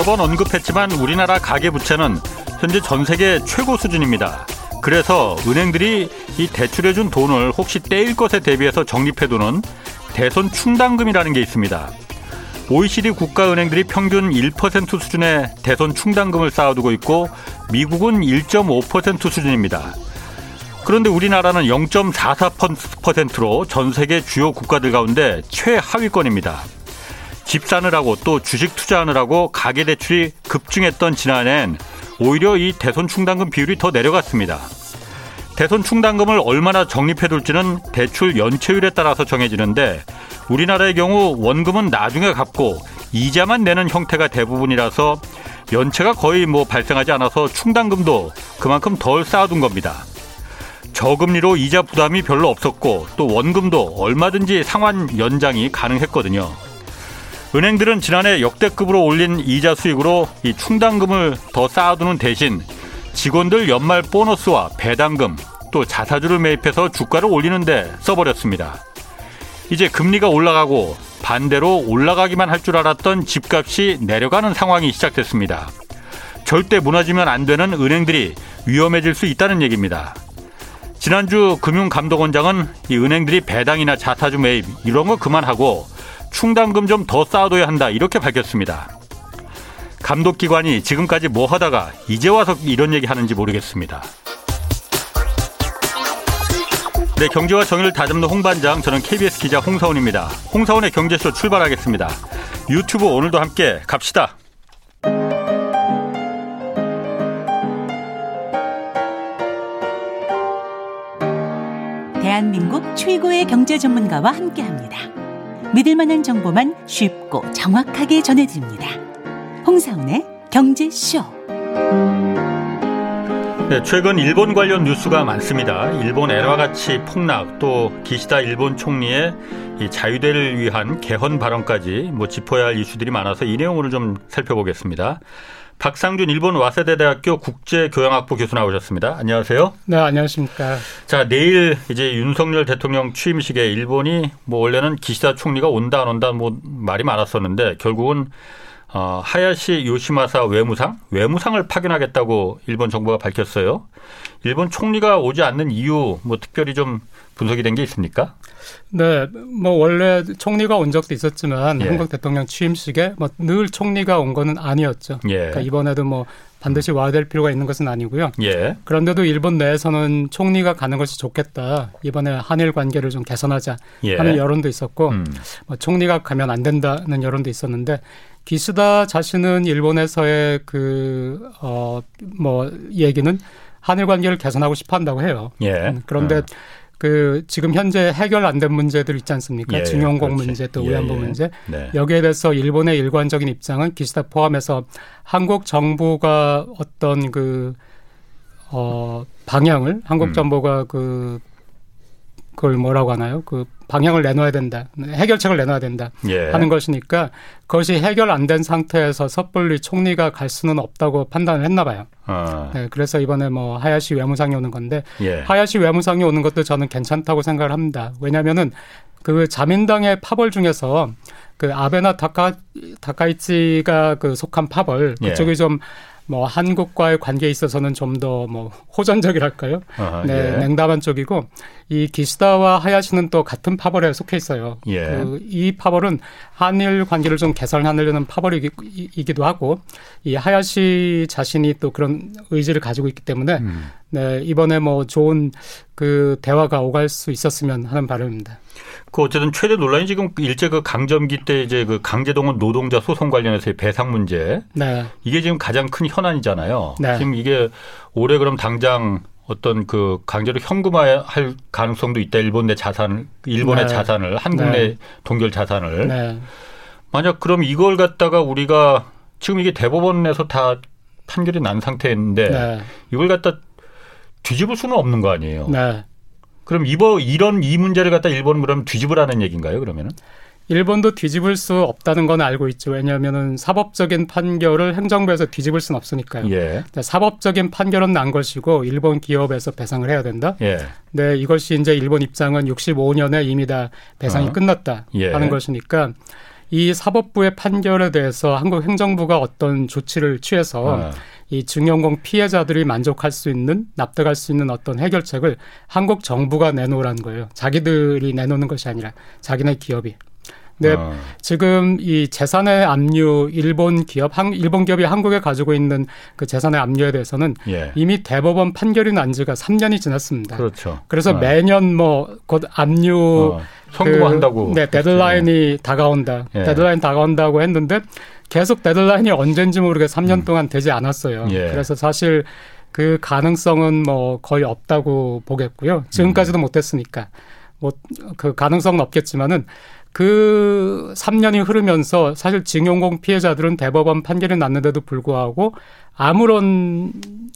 여러 번 언급했지만 우리나라 가계부채는 현재 전 세계 최고 수준입니다. 그래서 은행들이 이 대출해준 돈을 혹시 떼일 것에 대비해서 적립해두는 대손 충당금이라는 게 있습니다. OECD 국가 은행들이 평균 1% 수준의 대손 충당금을 쌓아두고 있고 미국은 1.5% 수준입니다. 그런데 우리나라는 0.44%로 전 세계 주요 국가들 가운데 최하위권입니다. 집 사느라고 또 주식 투자하느라고 가계대출이 급증했던 지난해엔 오히려 이 대손 충당금 비율이 더 내려갔습니다. 대손 충당금을 얼마나 적립해둘지는 대출 연체율에 따라서 정해지는데 우리나라의 경우 원금은 나중에 갚고 이자만 내는 형태가 대부분이라서 연체가 거의 뭐 발생하지 않아서 충당금도 그만큼 덜 쌓아둔 겁니다. 저금리로 이자 부담이 별로 없었고 또 원금도 얼마든지 상환 연장이 가능했거든요. 은행들은 지난해 역대급으로 올린 이자 수익으로 이 충당금을 더 쌓아두는 대신 직원들 연말 보너스와 배당금 또 자사주를 매입해서 주가를 올리는데 써버렸습니다. 이제 금리가 올라가고 반대로 올라가기만 할 줄 알았던 집값이 내려가는 상황이 시작됐습니다. 절대 무너지면 안 되는 은행들이 위험해질 수 있다는 얘기입니다. 지난주 금융감독원장은 이 은행들이 배당이나 자사주 매입 이런 거 그만하고 충당금 좀 더 쌓아둬야 한다 이렇게 밝혔습니다. 감독기관이 지금까지 뭐 하다가 이제 와서 이런 얘기 하는지 모르겠습니다. 네, 경제와 정의를 다잡는 홍반장, 저는 KBS 기자 홍사원입니다. 홍사원의 경제쇼 출발하겠습니다. 유튜브 오늘도 함께 갑시다. 대한민국 최고의 경제 전문가와 함께합니다. 믿을 만한 정보만 쉽고 정확하게 전해드립니다. 홍사원의 경제쇼. 네, 최근 일본 관련 뉴스가 많습니다. 일본 에러와 같이 폭락 또 기시다 일본 총리의 자유대를 위한 개헌 발언까지 뭐 짚어야 할 이슈들이 많아서 이 내용을 좀 살펴보겠습니다. 박상준 일본 와세대 대학교 국제교양학부 교수 나오셨습니다. 안녕하세요. 네, 안녕하십니까. 자, 내일 이제 윤석열 대통령 취임식에 일본이 뭐 원래는 기시다 총리가 온다 안 온다 뭐 말이 많았었는데 결국은 어, 하야시 요시마사 외무상, 외무상을 파견하겠다고 일본 정부가 밝혔어요. 일본 총리가 오지 않는 이유 뭐 특별히 좀 분석이 된 게 있습니까? 네, 뭐 원래 총리가 온 적도 있었지만 예. 한국 대통령 취임식에 뭐 늘 총리가 온 거는 아니었죠. 예. 그러니까 이번에도 뭐 반드시 와야 될 필요가 있는 것은 아니고요. 예. 그런데도 일본 내에서는 총리가 가는 것이 좋겠다. 이번에 한일 관계를 좀 개선하자 예. 하는 여론도 있었고, 음. 뭐 총리가 가면 안 된다는 여론도 있었는데 기스다 자신은 일본에서의 그, 어, 뭐, 얘기는 한일 관계를 개선하고 싶어 한다고 해요. 예. 음, 그런데 음. 그 지금 현재 해결 안 된 문제들 있지 않습니까? 예, 증용공 그렇지. 문제 또 위안부 예, 예. 문제. 네. 여기에 대해서 일본의 일관적인 입장은 기시다 포함해서 한국 정부가 어떤 그 어, 방향을 한국 음. 정부가 그 그걸 뭐라고 하나요? 그 방향을 내놔야 된다. 해결책을 내놔야 된다. 예. 하는 것이니까 그것이 해결 안 된 상태에서 섣불리 총리가 갈 수는 없다고 판단을 했나 봐요. 아. 네, 그래서 이번에 뭐 하야시 외무상이 오는 건데 예. 하야시 외무상이 오는 것도 저는 괜찮다고 생각을 합니다. 왜냐면은 그 자민당의 파벌 중에서 그 아베나 다카 다카이치가 그 속한 파벌 그쪽이 예. 좀뭐 한국과의 관계에 있어서는 좀 더 뭐 호전적이랄까요? 아하, 네, 예. 냉담한 쪽이고 이 기시다와 하야시는 또 같은 파벌에 속해 있어요. 예. 그 이 파벌은 한일 관계를 좀 개선하려는 파벌이기도 하고 이 하야시 자신이 또 그런 의지를 가지고 있기 때문에 음. 네, 이번에 뭐 좋은 그 대화가 오갈 수 있었으면 하는 바람입니다. 그 어쨌든 최대 논란이 지금 일제 그 강점기 때 이제 그 강제동원 노동자 소송 관련해서의 배상 문제. 네. 이게 지금 가장 큰 현안이잖아요. 네. 지금 이게 올해 그럼 당장 어떤 그 강제로 현금화할 가능성도 있다. 일본 내 자산을 일본의 네. 자산을 한국 내 네. 동결 자산을. 네. 만약 그럼 이걸 갖다가 우리가 지금 이게 대법원에서 다 판결이 난 상태인데 네. 이걸 갖다 뒤집을 수는 없는 거 아니에요. 네. 그럼 이번 이런 이 문제를 갖다 일본은 그럼 뒤집으라는 얘기인가요? 그러면은? 일본도 뒤집을 수 없다는 건 알고 있죠. 왜냐하면은 사법적인 판결을 행정부에서 뒤집을 수는 없으니까요. 예. 사법적인 판결은 난 것이고 일본 기업에서 배상을 해야 된다. 예. 네, 이것이 이제 일본 입장은 65년에 이미 다 배상이 어. 끝났다 예. 하는 것이니까 이 사법부의 판결에 대해서 한국 행정부가 어떤 조치를 취해서 네. 이 징용공 피해자들이 만족할 수 있는 납득할 수 있는 어떤 해결책을 한국 정부가 내놓으라는 거예요. 자기들이 내놓는 것이 아니라 자기네 기업이. 네, 어. 지금 이 재산의 압류 일본 기업, 한, 일본 기업이 한국에 가지고 있는 그 재산의 압류에 대해서는 예. 이미 대법원 판결이 난 지가 3년이 지났습니다. 그렇죠. 그래서 어. 매년 뭐 곧 압류 어. 선고한다고. 그, 네, 데드라인이 예. 다가온다. 예. 데드라인 다가온다고 했는데 계속 데드라인이 언젠지 모르게 3년 음. 동안 되지 않았어요. 예. 그래서 사실 그 가능성은 뭐 거의 없다고 보겠고요. 지금까지도 음. 못했으니까. 뭐 그 가능성은 없겠지만은 그 3년이 흐르면서 사실 징용공 피해자들은 대법원 판결이 났는데도 불구하고 아무런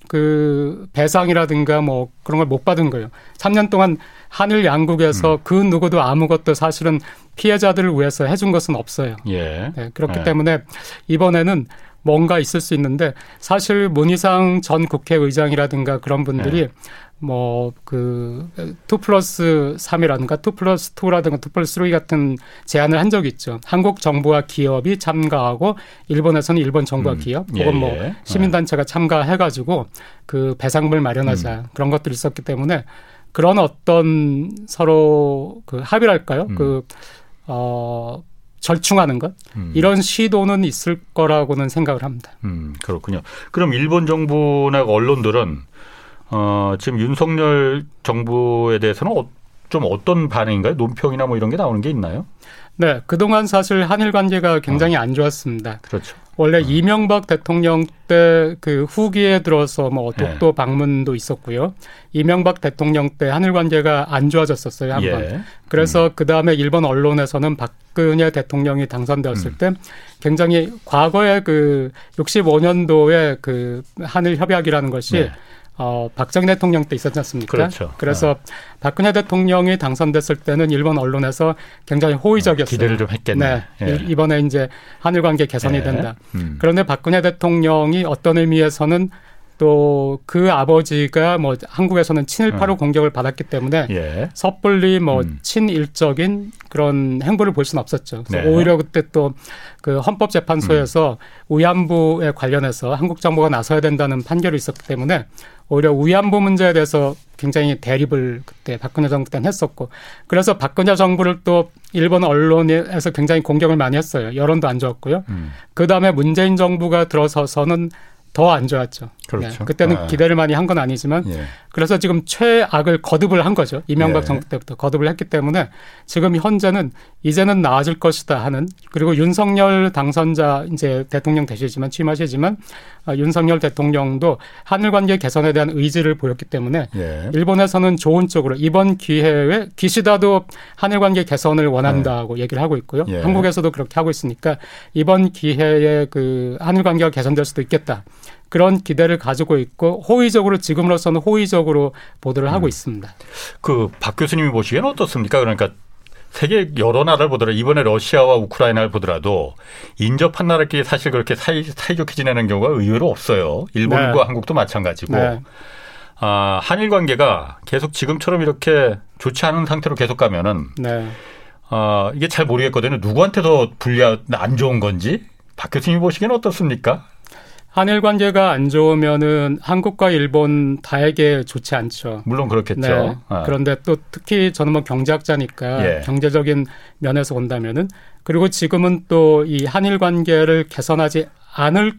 그 배상이라든가 뭐 그런 걸 못 받은 거예요. 3년 동안 한일 양국에서 음. 그 누구도 아무것도 사실은 피해자들을 위해서 해준 것은 없어요. 예. 네, 그렇기 예. 때문에 이번에는 뭔가 있을 수 있는데 사실 문희상 전 국회의장이라든가 그런 분들이 예. 뭐그2 플러스 3이라든가 2 플러스 2라든가 2 플러스 3 같은 제안을 한 적이 있죠. 한국 정부와 기업이 참가하고 일본에서는 일본 정부와 음. 기업 예, 혹은 뭐 예. 시민단체가 참가해가지고 그 배상물 마련하자 음. 그런 것들이 있었기 때문에 그런 어떤 서로 그 합의랄까요? 음. 그, 어, 절충하는 것 음. 이런 시도는 있을 거라고는 생각을 합니다. 음 그렇군요. 그럼 일본 정부나 언론들은 어, 지금 윤석열 정부에 대해서는 어, 좀 어떤 반응인가요? 논평이나 뭐 이런 게 나오는 게 있나요? 네, 그동안 사실 한일 관계가 굉장히 어. 안 좋았습니다. 그렇죠. 원래 어. 이명박 대통령 때 그 후기에 들어서 뭐 독도 예. 방문도 있었고요. 이명박 대통령 때 한일 관계가 안 좋아졌었어요 한 번. 예. 그래서 음. 그 다음에 일본 언론에서는 박근혜 대통령이 당선되었을 음. 때 굉장히 과거에 그 65년도에 그 한일 협약이라는 것이 예. 어, 박정희 대통령 때 있었지 않습니까? 그렇죠. 그래서 어. 박근혜 대통령이 당선됐을 때는 일본 언론에서 굉장히 호의적이었어요. 기대를 좀 했겠네. 네. 예. 이번에 이제 한일 관계 개선이 예. 된다. 음. 그런데 박근혜 대통령이 어떤 의미에서는 또 그 아버지가 뭐 한국에서는 친일파로 어. 공격을 받았기 때문에 예. 섣불리 뭐 음. 친일적인 그런 행보를 볼 수는 없었죠. 그래서 네. 오히려 그때 또 그 헌법재판소에서 음. 위안부에 관련해서 한국 정부가 나서야 된다는 판결이 있었기 때문에 오히려 위안부 문제에 대해서 굉장히 대립을 그때 박근혜 정부 때는 했었고 그래서 박근혜 정부를 또 일본 언론에서 굉장히 공격을 많이 했어요. 여론도 안 좋았고요. 음. 그 다음에 문재인 정부가 들어서서는 더 안 좋았죠. 그렇죠. 네. 그때는 아. 기대를 많이 한 건 아니지만 예. 그래서 지금 최악을 거듭을 한 거죠. 이명박 예. 정부 때부터 거듭을 했기 때문에 지금 현재는 이제는 나아질 것이다 하는 그리고 윤석열 당선자 이제 대통령 되시지만 취임하시지만 아, 윤석열 대통령도 한일 관계 개선에 대한 의지를 보였기 때문에 예. 일본에서는 좋은 쪽으로 이번 기회에 기시다도 한일 관계 개선을 원한다고 예. 얘기를 하고 있고요. 예. 한국에서도 그렇게 하고 있으니까 이번 기회에 그 한일 관계가 개선될 수도 있겠다. 그런 기대를 가지고 있고 호의적으로 지금으로서는 호의적으로 보도를 하고 음. 있습니다. 그 박 교수님이 보시기에는 어떻습니까? 그러니까 세계 여러 나라를 보더라도 이번에 러시아와 우크라이나를 보더라도 인접한 나라끼리 사실 그렇게 사이, 사이좋게 지내는 경우가 의외로 없어요. 일본과 네. 한국도 마찬가지고. 네. 아, 한일 관계가 계속 지금처럼 이렇게 좋지 않은 상태로 계속 가면은 네. 아, 이게 잘 모르겠거든요. 누구한테 더 불리한 안 좋은 건지 박 교수님이 보시기에는 어떻습니까? 한일 관계가 안 좋으면은 한국과 일본 다에게 좋지 않죠. 물론 그렇겠죠. 네. 아. 그런데 또 특히 저는 뭐 경제학자니까 예. 경제적인 면에서 본다면은 그리고 지금은 또 이 한일 관계를 개선하지 않을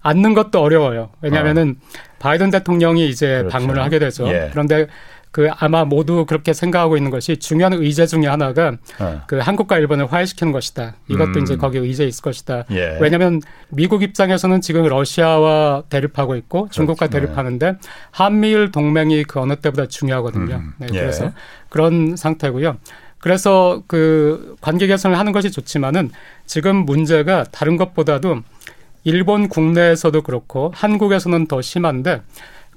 않는 것도 어려워요. 왜냐하면은 어. 바이든 대통령이 이제 그렇죠. 방문을 하게 되죠. 예. 그런데 그 아마 모두 그렇게 생각하고 있는 것이 중요한 의제 중에 하나가 어. 그 한국과 일본을 화해시키는 것이다. 이것도 음. 이제 거기 의제에 있을 것이다. 예. 왜냐하면 미국 입장에서는 지금 러시아와 대립하고 있고 중국과 그렇죠. 대립하는데 한미일 동맹이 그 어느 때보다 중요하거든요. 음. 네, 예. 그래서 그런 상태고요. 그래서 그 관계 개선을 하는 것이 좋지만은 지금 문제가 다른 것보다도 일본 국내에서도 그렇고 한국에서는 더 심한데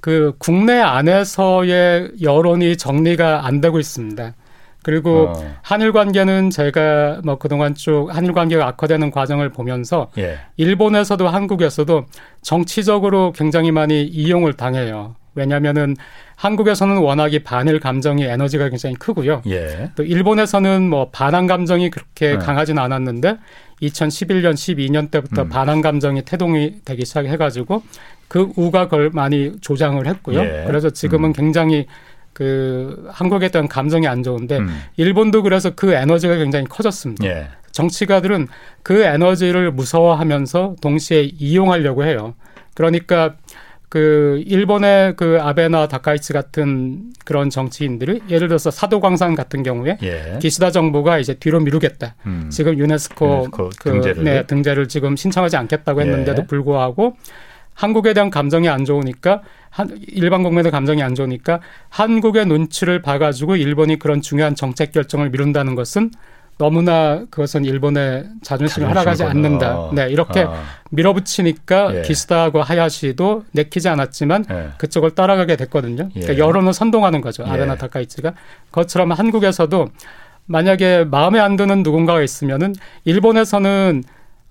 그 국내 안에서의 여론이 정리가 안 되고 있습니다. 그리고 어. 한일 관계는 제가 뭐 그동안 쭉 한일 관계가 악화되는 과정을 보면서 예. 일본에서도 한국에서도 정치적으로 굉장히 많이 이용을 당해요. 왜냐하면은 한국에서는 워낙에 반일 감정이 에너지가 굉장히 크고요. 예. 또 일본에서는 뭐 반한 감정이 그렇게 네. 강하지는 않았는데 2011년, 12년 때부터 음. 반환 감정이 태동이 되기 시작해가지고 그 우가 그걸 많이 조장을 했고요. 예. 그래서 지금은 음. 굉장히 그 한국에 대한 감정이 안 좋은데 음. 일본도 그래서 그 에너지가 굉장히 커졌습니다. 예. 정치가들은 그 에너지를 무서워하면서 동시에 이용하려고 해요. 그러니까 그 일본의 그 아베나 다카이치 같은 그런 정치인들이 예를 들어서 사도광산 같은 경우에 예. 기시다 정부가 이제 뒤로 미루겠다. 음. 지금 유네스코, 유네스코 그 등재를. 네, 등재를 지금 신청하지 않겠다고 했는데도 예. 불구하고 한국에 대한 감정이 안 좋으니까 한 일반 국민의 감정이 안 좋으니까 한국의 눈치를 봐가지고 일본이 그런 중요한 정책 결정을 미룬다는 것은 너무나 그것은 일본의 자존심을 하락하지 않는다. 네, 이렇게 아. 밀어붙이니까 예. 기스다하고 하야시도 내키지 않았지만 예. 그쪽을 따라가게 됐거든요. 그러니까 예. 여론을 선동하는 거죠. 예. 아베나 타카이치가. 그것처럼 한국에서도 만약에 마음에 안 드는 누군가가 있으면은 일본에서는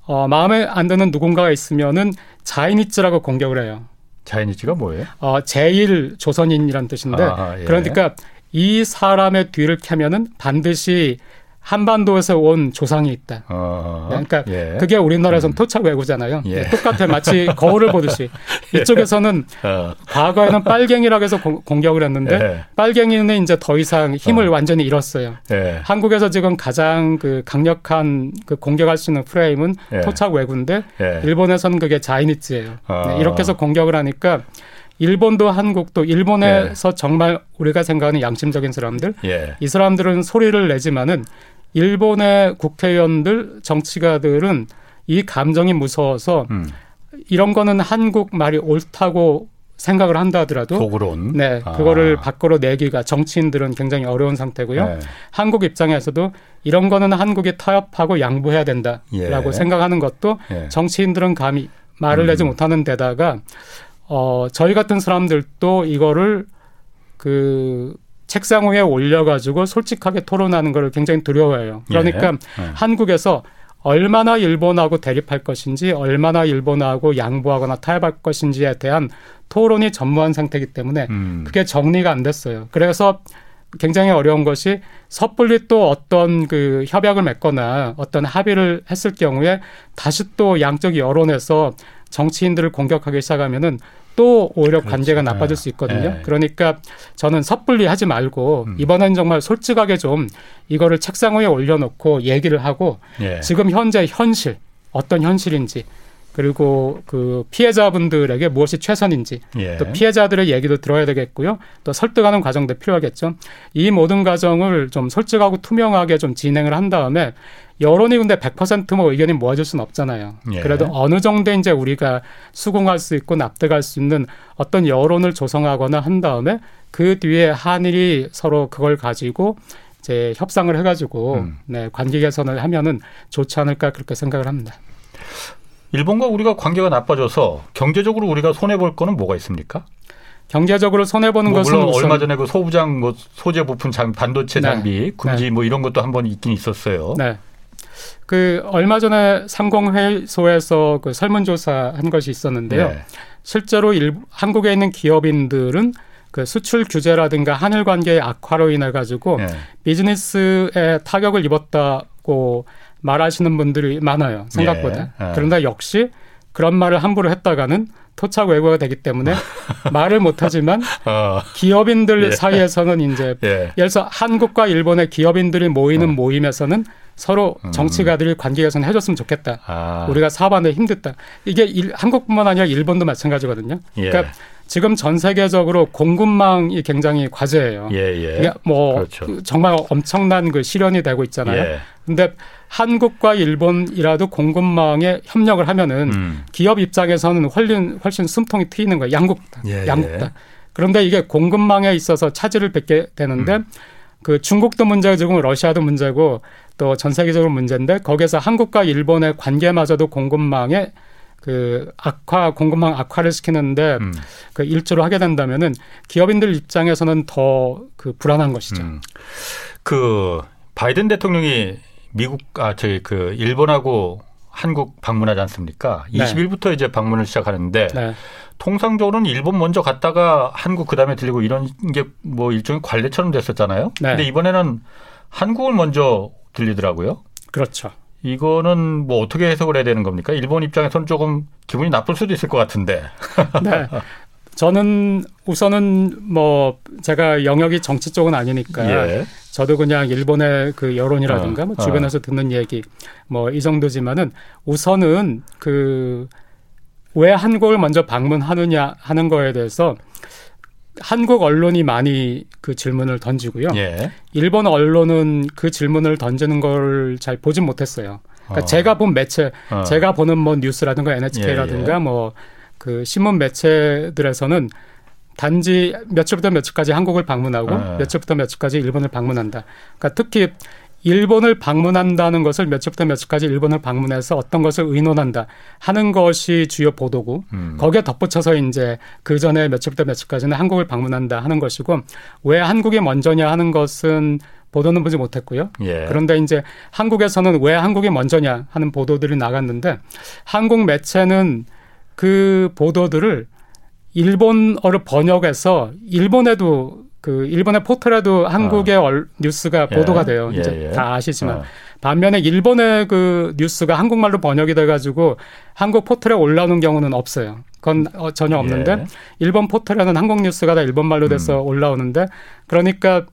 어, 마음에 안 드는 누군가가 있으면은 자이니츠라고 공격을 해요. 자이니츠가 뭐예요? 어, 제일 조선인이란 뜻인데 아, 예. 그러니까 이 사람의 뒤를 캐면은 반드시 한반도에서 온 조상이 있다. 어, 그러니까 예. 그게 우리나라에서는 음. 토착 외구잖아요. 예. 똑같아 마치 거울을 보듯이 예. 이쪽에서는 어. 과거에는 빨갱이라고 해서 고, 공격을 했는데 예. 빨갱이는 이제 더 이상 힘을 어. 완전히 잃었어요. 예. 한국에서 지금 가장 그 강력한 그 공격할 수 있는 프레임은 예. 토착 외구인데 일본에서는 그게 자이니츠예요. 어. 네, 이렇게 해서 공격을 하니까 일본도 한국도 일본에서 정말 우리가 생각하는 양심적인 사람들 이 사람들은 소리를 내지만은 일본의 국회의원들 정치가들은 이 감정이 무서워서 음. 이런 거는 한국 말이 옳다고 생각을 한다 하더라도 속으론 네 아. 그거를 밖으로 내기가 정치인들은 굉장히 어려운 상태고요. 네. 한국 입장에서도 이런 거는 한국이 타협하고 양보해야 된다라고 예. 생각하는 것도 예. 정치인들은 감히 말을 음. 내지 못하는 데다가 어 저희 같은 사람들도 이거를 그 책상 위에 올려가지고 솔직하게 토론하는 것을 굉장히 두려워해요. 그러니까 예. 예. 한국에서 얼마나 일본하고 대립할 것인지, 얼마나 일본하고 양보하거나 타협할 것인지에 대한 토론이 전무한 상태이기 때문에 음. 그게 정리가 안 됐어요. 그래서 굉장히 어려운 것이 섣불리 또 어떤 그 협약을 맺거나 어떤 합의를 했을 경우에 다시 또 양쪽 여론에서 정치인들을 공격하기 시작하면은 또 오히려 그렇죠. 관계가 나빠질 수 있거든요. 네. 그러니까 저는 섣불리 하지 말고 음. 이번엔 정말 솔직하게 좀 이거를 책상 위에 올려놓고 얘기를 하고 예. 지금 현재 현실 어떤 현실인지 그리고 그 피해자분들에게 무엇이 최선인지 예. 또 피해자들의 얘기도 들어야 되겠고요. 또 설득하는 과정도 필요하겠죠. 이 모든 과정을 좀 솔직하고 투명하게 좀 진행을 한 다음에 여론이 근데 100%뭐 의견이 모아질 수는 없잖아요. 예. 그래도 어느 정도 이제 우리가 수긍할 수 있고 납득할 수 있는 어떤 여론을 조성하거나 한 다음에 그 뒤에 한일이 서로 그걸 가지고 이제 협상을 해가지고 음. 네, 관계 개선을 하면은 좋지 않을까 그렇게 생각을 합니다. 일본과 우리가 관계가 나빠져서 경제적으로 우리가 손해 볼 거는 뭐가 있습니까? 경제적으로 손해 보는 뭐 것은 물론 얼마 전에 그 소부장 뭐 소재 부품 장 반도체 네. 장비 네. 금지 네. 뭐 이런 것도 한번 있긴 있었어요. 네. 그 얼마 전에 상공회의소에서 그 설문조사 한 것이 있었는데요. 네. 실제로 일, 한국에 있는 기업인들은 그 수출 규제라든가 한일 관계의 악화로 인해 가지고 네. 비즈니스에 타격을 입었다고 말하시는 분들이 많아요. 생각보다. 예. 예. 그런데 역시 그런 말을 함부로 했다가는 토착 외국어가 되기 때문에 말을 못하지만 어. 기업인들 예. 사이에서는 이제 예. 예를 들어서 한국과 일본의 기업인들이 모이는 어. 모임에서는 서로 음. 정치가들이 관계 개선 해줬으면 좋겠다. 아. 우리가 사업하는데 힘들다. 이게 일, 한국뿐만 아니라 일본도 마찬가지거든요. 예. 그러니까 지금 전 세계적으로 공급망이 굉장히 과제예요. 예, 예. 그러니까 뭐 그렇죠. 그 정말 엄청난 그 실현이 되고 있잖아요. 예. 근데 한국과 일본이라도 공급망에 협력을 하면은 음. 기업 입장에서는 훨씬 훨씬 숨통이 트이는 거예요. 양국 다. 예, 양국 다. 그런데 이게 공급망에 있어서 차질을 빚게 되는데 음. 그 중국도 문제고 지금 러시아도 문제고 또 전 세계적으로 문제인데 거기에서 한국과 일본의 관계마저도 공급망에 그 악화 공급망 악화를 시키는데 음. 그 일조를 하게 된다면은 기업인들 입장에서는 더 그 불안한 것이죠. 음. 그 바이든 대통령이 미국 아 저희 그 일본하고 한국 방문하지 않습니까? 네. 20일부터 이제 방문을 시작하는데 네. 통상적으로는 일본 먼저 갔다가 한국 그다음에 들리고 이런 게 뭐 일종의 관례처럼 됐었잖아요. 네. 근데 이번에는 한국을 먼저 들리더라고요. 그렇죠. 이거는 뭐 어떻게 해석을 해야 되는 겁니까? 일본 입장에서는 조금 기분이 나쁠 수도 있을 것 같은데. 네. 저는 우선은 뭐 제가 영역이 정치 쪽은 아니니까 예. 저도 그냥 일본의 그 여론이라든가 어, 뭐 주변에서 어. 듣는 얘기 뭐 이 정도지만은 우선은 그 왜 한국을 먼저 방문하느냐 하는 거에 대해서 한국 언론이 많이 그 질문을 던지고요. 예. 일본 언론은 그 질문을 던지는 걸 잘 보진 못했어요. 그러니까 어. 제가 본 매체, 어. 제가 보는 뭐 뉴스라든가 NHK라든가 예, 예. 뭐그 신문 매체들에서는 단지 며칠부터 며칠까지 한국을 방문하고 네. 며칠부터 며칠까지 일본을 방문한다. 그러니까 특히 일본을 방문한다는 것을 며칠부터 며칠까지 일본을 방문해서 어떤 것을 의논한다 하는 것이 주요 보도고 음. 거기에 덧붙여서 이제 그 전에 며칠부터 며칠까지는 한국을 방문한다 하는 것이고 왜 한국이 먼저냐 하는 것은 보도는 보지 못했고요. 예. 그런데 이제 한국에서는 왜 한국이 먼저냐 하는 보도들이 나갔는데 한국 매체는 그 보도들을 일본어로 번역해서 일본에도 그 일본의 포털에도 한국의 어. 뉴스가 예. 보도가 돼요. 예. 이제 예. 다 아시지만 어. 반면에 일본의 그 뉴스가 한국말로 번역이 돼가지고 한국 포털에 올라오는 경우는 없어요. 그건 어, 전혀 없는데 예. 일본 포털에는 한국 뉴스가 다 일본말로 돼서 음. 올라오는데 그러니까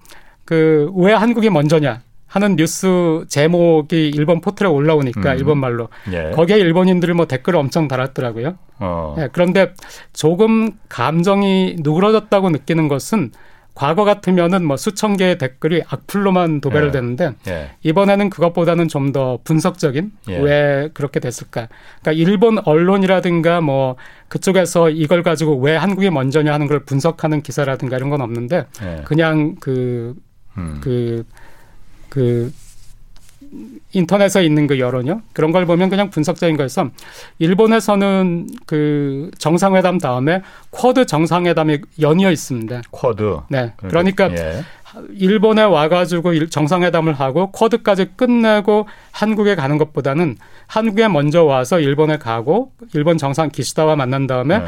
그 왜 한국이 먼저냐 하는 뉴스 제목이 일본 포털에 올라오니까 음. 일본말로 예. 거기에 일본인들이 뭐 댓글을 엄청 달았더라고요. 어. 네, 그런데 조금 감정이 누그러졌다고 느끼는 것은 과거 같으면은 뭐 수천 개의 댓글이 악플로만 도배를 예. 되는데 예. 이번에는 그것보다는 좀 더 분석적인 예. 왜 그렇게 됐을까? 그러니까 일본 언론이라든가 뭐 그쪽에서 이걸 가지고 왜 한국이 먼저냐 하는 걸 분석하는 기사라든가 이런 건 없는데 예. 그냥 그 음. 그, 그 인터넷에 있는 그 여론이요. 그런 걸 보면 그냥 분석적인 거에서 일본에서는 그 정상회담 다음에 쿼드 정상회담이 연이어 있습니다. 쿼드. 네. 그러니까, 그러니까 예. 일본에 와가지고 정상회담을 하고 쿼드까지 끝내고 한국에 가는 것보다는 한국에 먼저 와서 일본에 가고 일본 정상 기시다와 만난 다음에 네.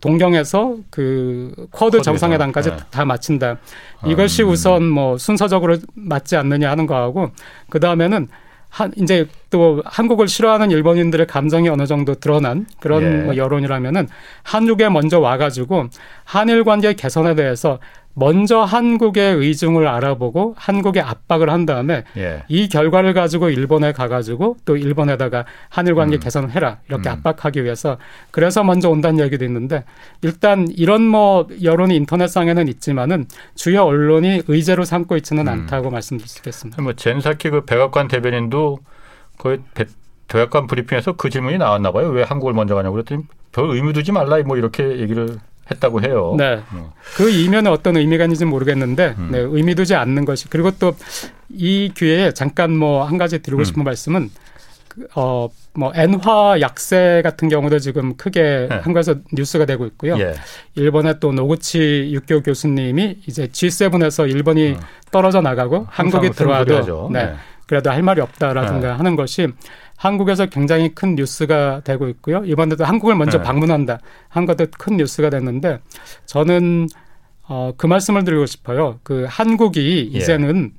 동경에서 그 쿼드 정상회담까지 네. 다 마친다. 이것이 음. 우선 뭐 순서적으로 맞지 않느냐 하는 거하고 그 다음에는 한 이제 또 한국을 싫어하는 일본인들의 감정이 어느 정도 드러난 그런 예. 뭐 여론이라면은 한국에 먼저 와가지고 한일 관계 개선에 대해서 먼저 한국의 의중을 알아보고 한국에 압박을 한 다음에 예. 이 결과를 가지고 일본에 가가지고 또 일본에다가 한일 관계 음. 개선을 해라 이렇게 음. 압박하기 위해서 그래서 먼저 온다는 얘기도 있는데 일단 이런 뭐 여론이 인터넷상에는 있지만은 주요 언론이 의제로 삼고 있지는 음. 않다고 말씀드릴 수 있겠습니다. 뭐 젠사키 그 백악관 대변인도 거의 백악관 브리핑에서 그 질문이 나왔나 봐요. 왜 한국을 먼저 가냐고 그랬더니 별 의미 두지 말라 뭐 이렇게 얘기를 했다고 해요. 네. 어. 그 이면에 어떤 의미가 있는지 모르겠는데 음. 네, 의미 두지 않는 것이 그리고 또 이 기회에 잠깐 뭐 한 가지 드리고 음. 싶은 말씀은 그, 어, 뭐, 엔화 약세 같은 경우도 지금 크게 네. 한국에서 뉴스가 되고 있고요. 예. 일본의 또 노구치 육교 교수님이 이제 G7에서 일본이 어. 떨어져 나가고 한국이 들어와도 네. 네. 그래도 할 말이 없다라든가 네. 하는 것이 한국에서 굉장히 큰 뉴스가 되고 있고요. 이번에도 한국을 먼저 네. 방문한다 한 것도 큰 뉴스가 됐는데 저는 어, 그 말씀을 드리고 싶어요. 그 한국이 예. 이제는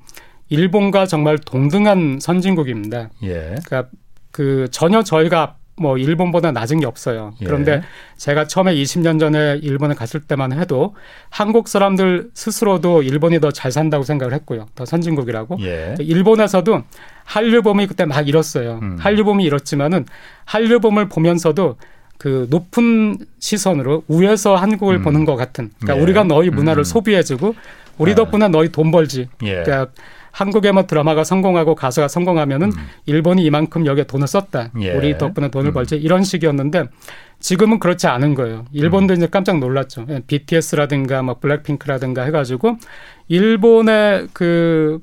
일본과 정말 동등한 선진국입니다. 예. 그러니까 그 전혀 저희가 뭐 일본보다 낮은 게 없어요. 예. 그런데 예. 제가 처음에 20년 전에 일본에 갔을 때만 해도 한국 사람들 스스로도 일본이 더 잘 산다고 생각을 했고요. 더 선진국이라고. 예. 일본에서도 한류봄이 그때 막 일었어요. 음. 한류봄이 일었지만은 한류봄을 보면서도 그 높은 시선으로 위에서 한국을 음. 보는 것 같은. 그러니까 예. 우리가 너희 문화를 음. 소비해주고 우리 아. 덕분에 너희 돈 벌지. 예. 그러니까 한국의 뭐 드라마가 성공하고 가수가 성공하면은 음. 일본이 이만큼 여기에 돈을 썼다. 예. 우리 덕분에 돈을 음. 벌지. 이런 식이었는데 지금은 그렇지 않은 거예요. 일본도 음. 이제 깜짝 놀랐죠. BTS라든가 뭐 블랙핑크라든가 해가지고 일본의 그,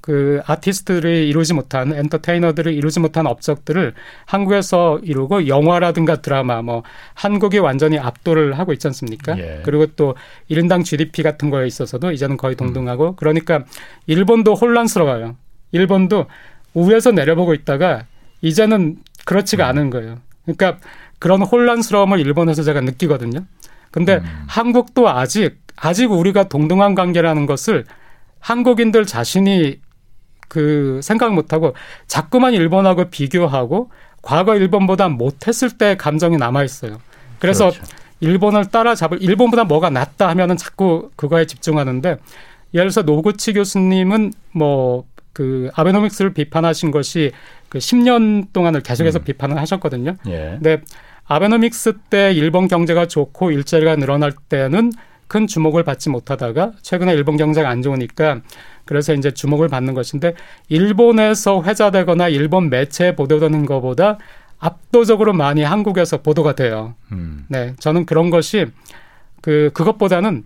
그 아티스트들이 이루지 못한 엔터테이너들이 이루지 못한 업적들을 한국에서 이루고 영화라든가 드라마 뭐 한국이 완전히 압도를 하고 있지 않습니까? 예. 그리고 또 1인당 GDP 같은 거에 있어서도 이제는 거의 동등하고 음. 그러니까 일본도 혼란스러워요. 일본도 우에서 내려보고 있다가 이제는 그렇지가 음. 않은 거예요. 그러니까 그런 혼란스러움을 일본에서 제가 느끼거든요. 근데 음. 한국도 아직 아직 우리가 동등한 관계라는 것을 한국인들 자신이 그 생각 못하고 자꾸만 일본하고 비교하고 과거 일본보다 못했을 때 감정이 남아 있어요. 그래서 그렇죠. 일본을 따라잡을 일본보다 뭐가 낫다 하면은 자꾸 그거에 집중하는데 예를 들어서 노구치 교수님은 뭐 그 아베노믹스를 비판하신 것이 그 10년 동안을 계속해서 음. 비판을 하셨거든요. 예. 근데 아베노믹스 때 일본 경제가 좋고 일자리가 늘어날 때는 큰 주목을 받지 못하다가 최근에 일본 경제가 안 좋으니까 그래서 이제 주목을 받는 것인데 일본에서 회자되거나 일본 매체에 보도되는 것보다 압도적으로 많이 한국에서 보도가 돼요. 음. 네, 저는 그런 것이 그 그것보다는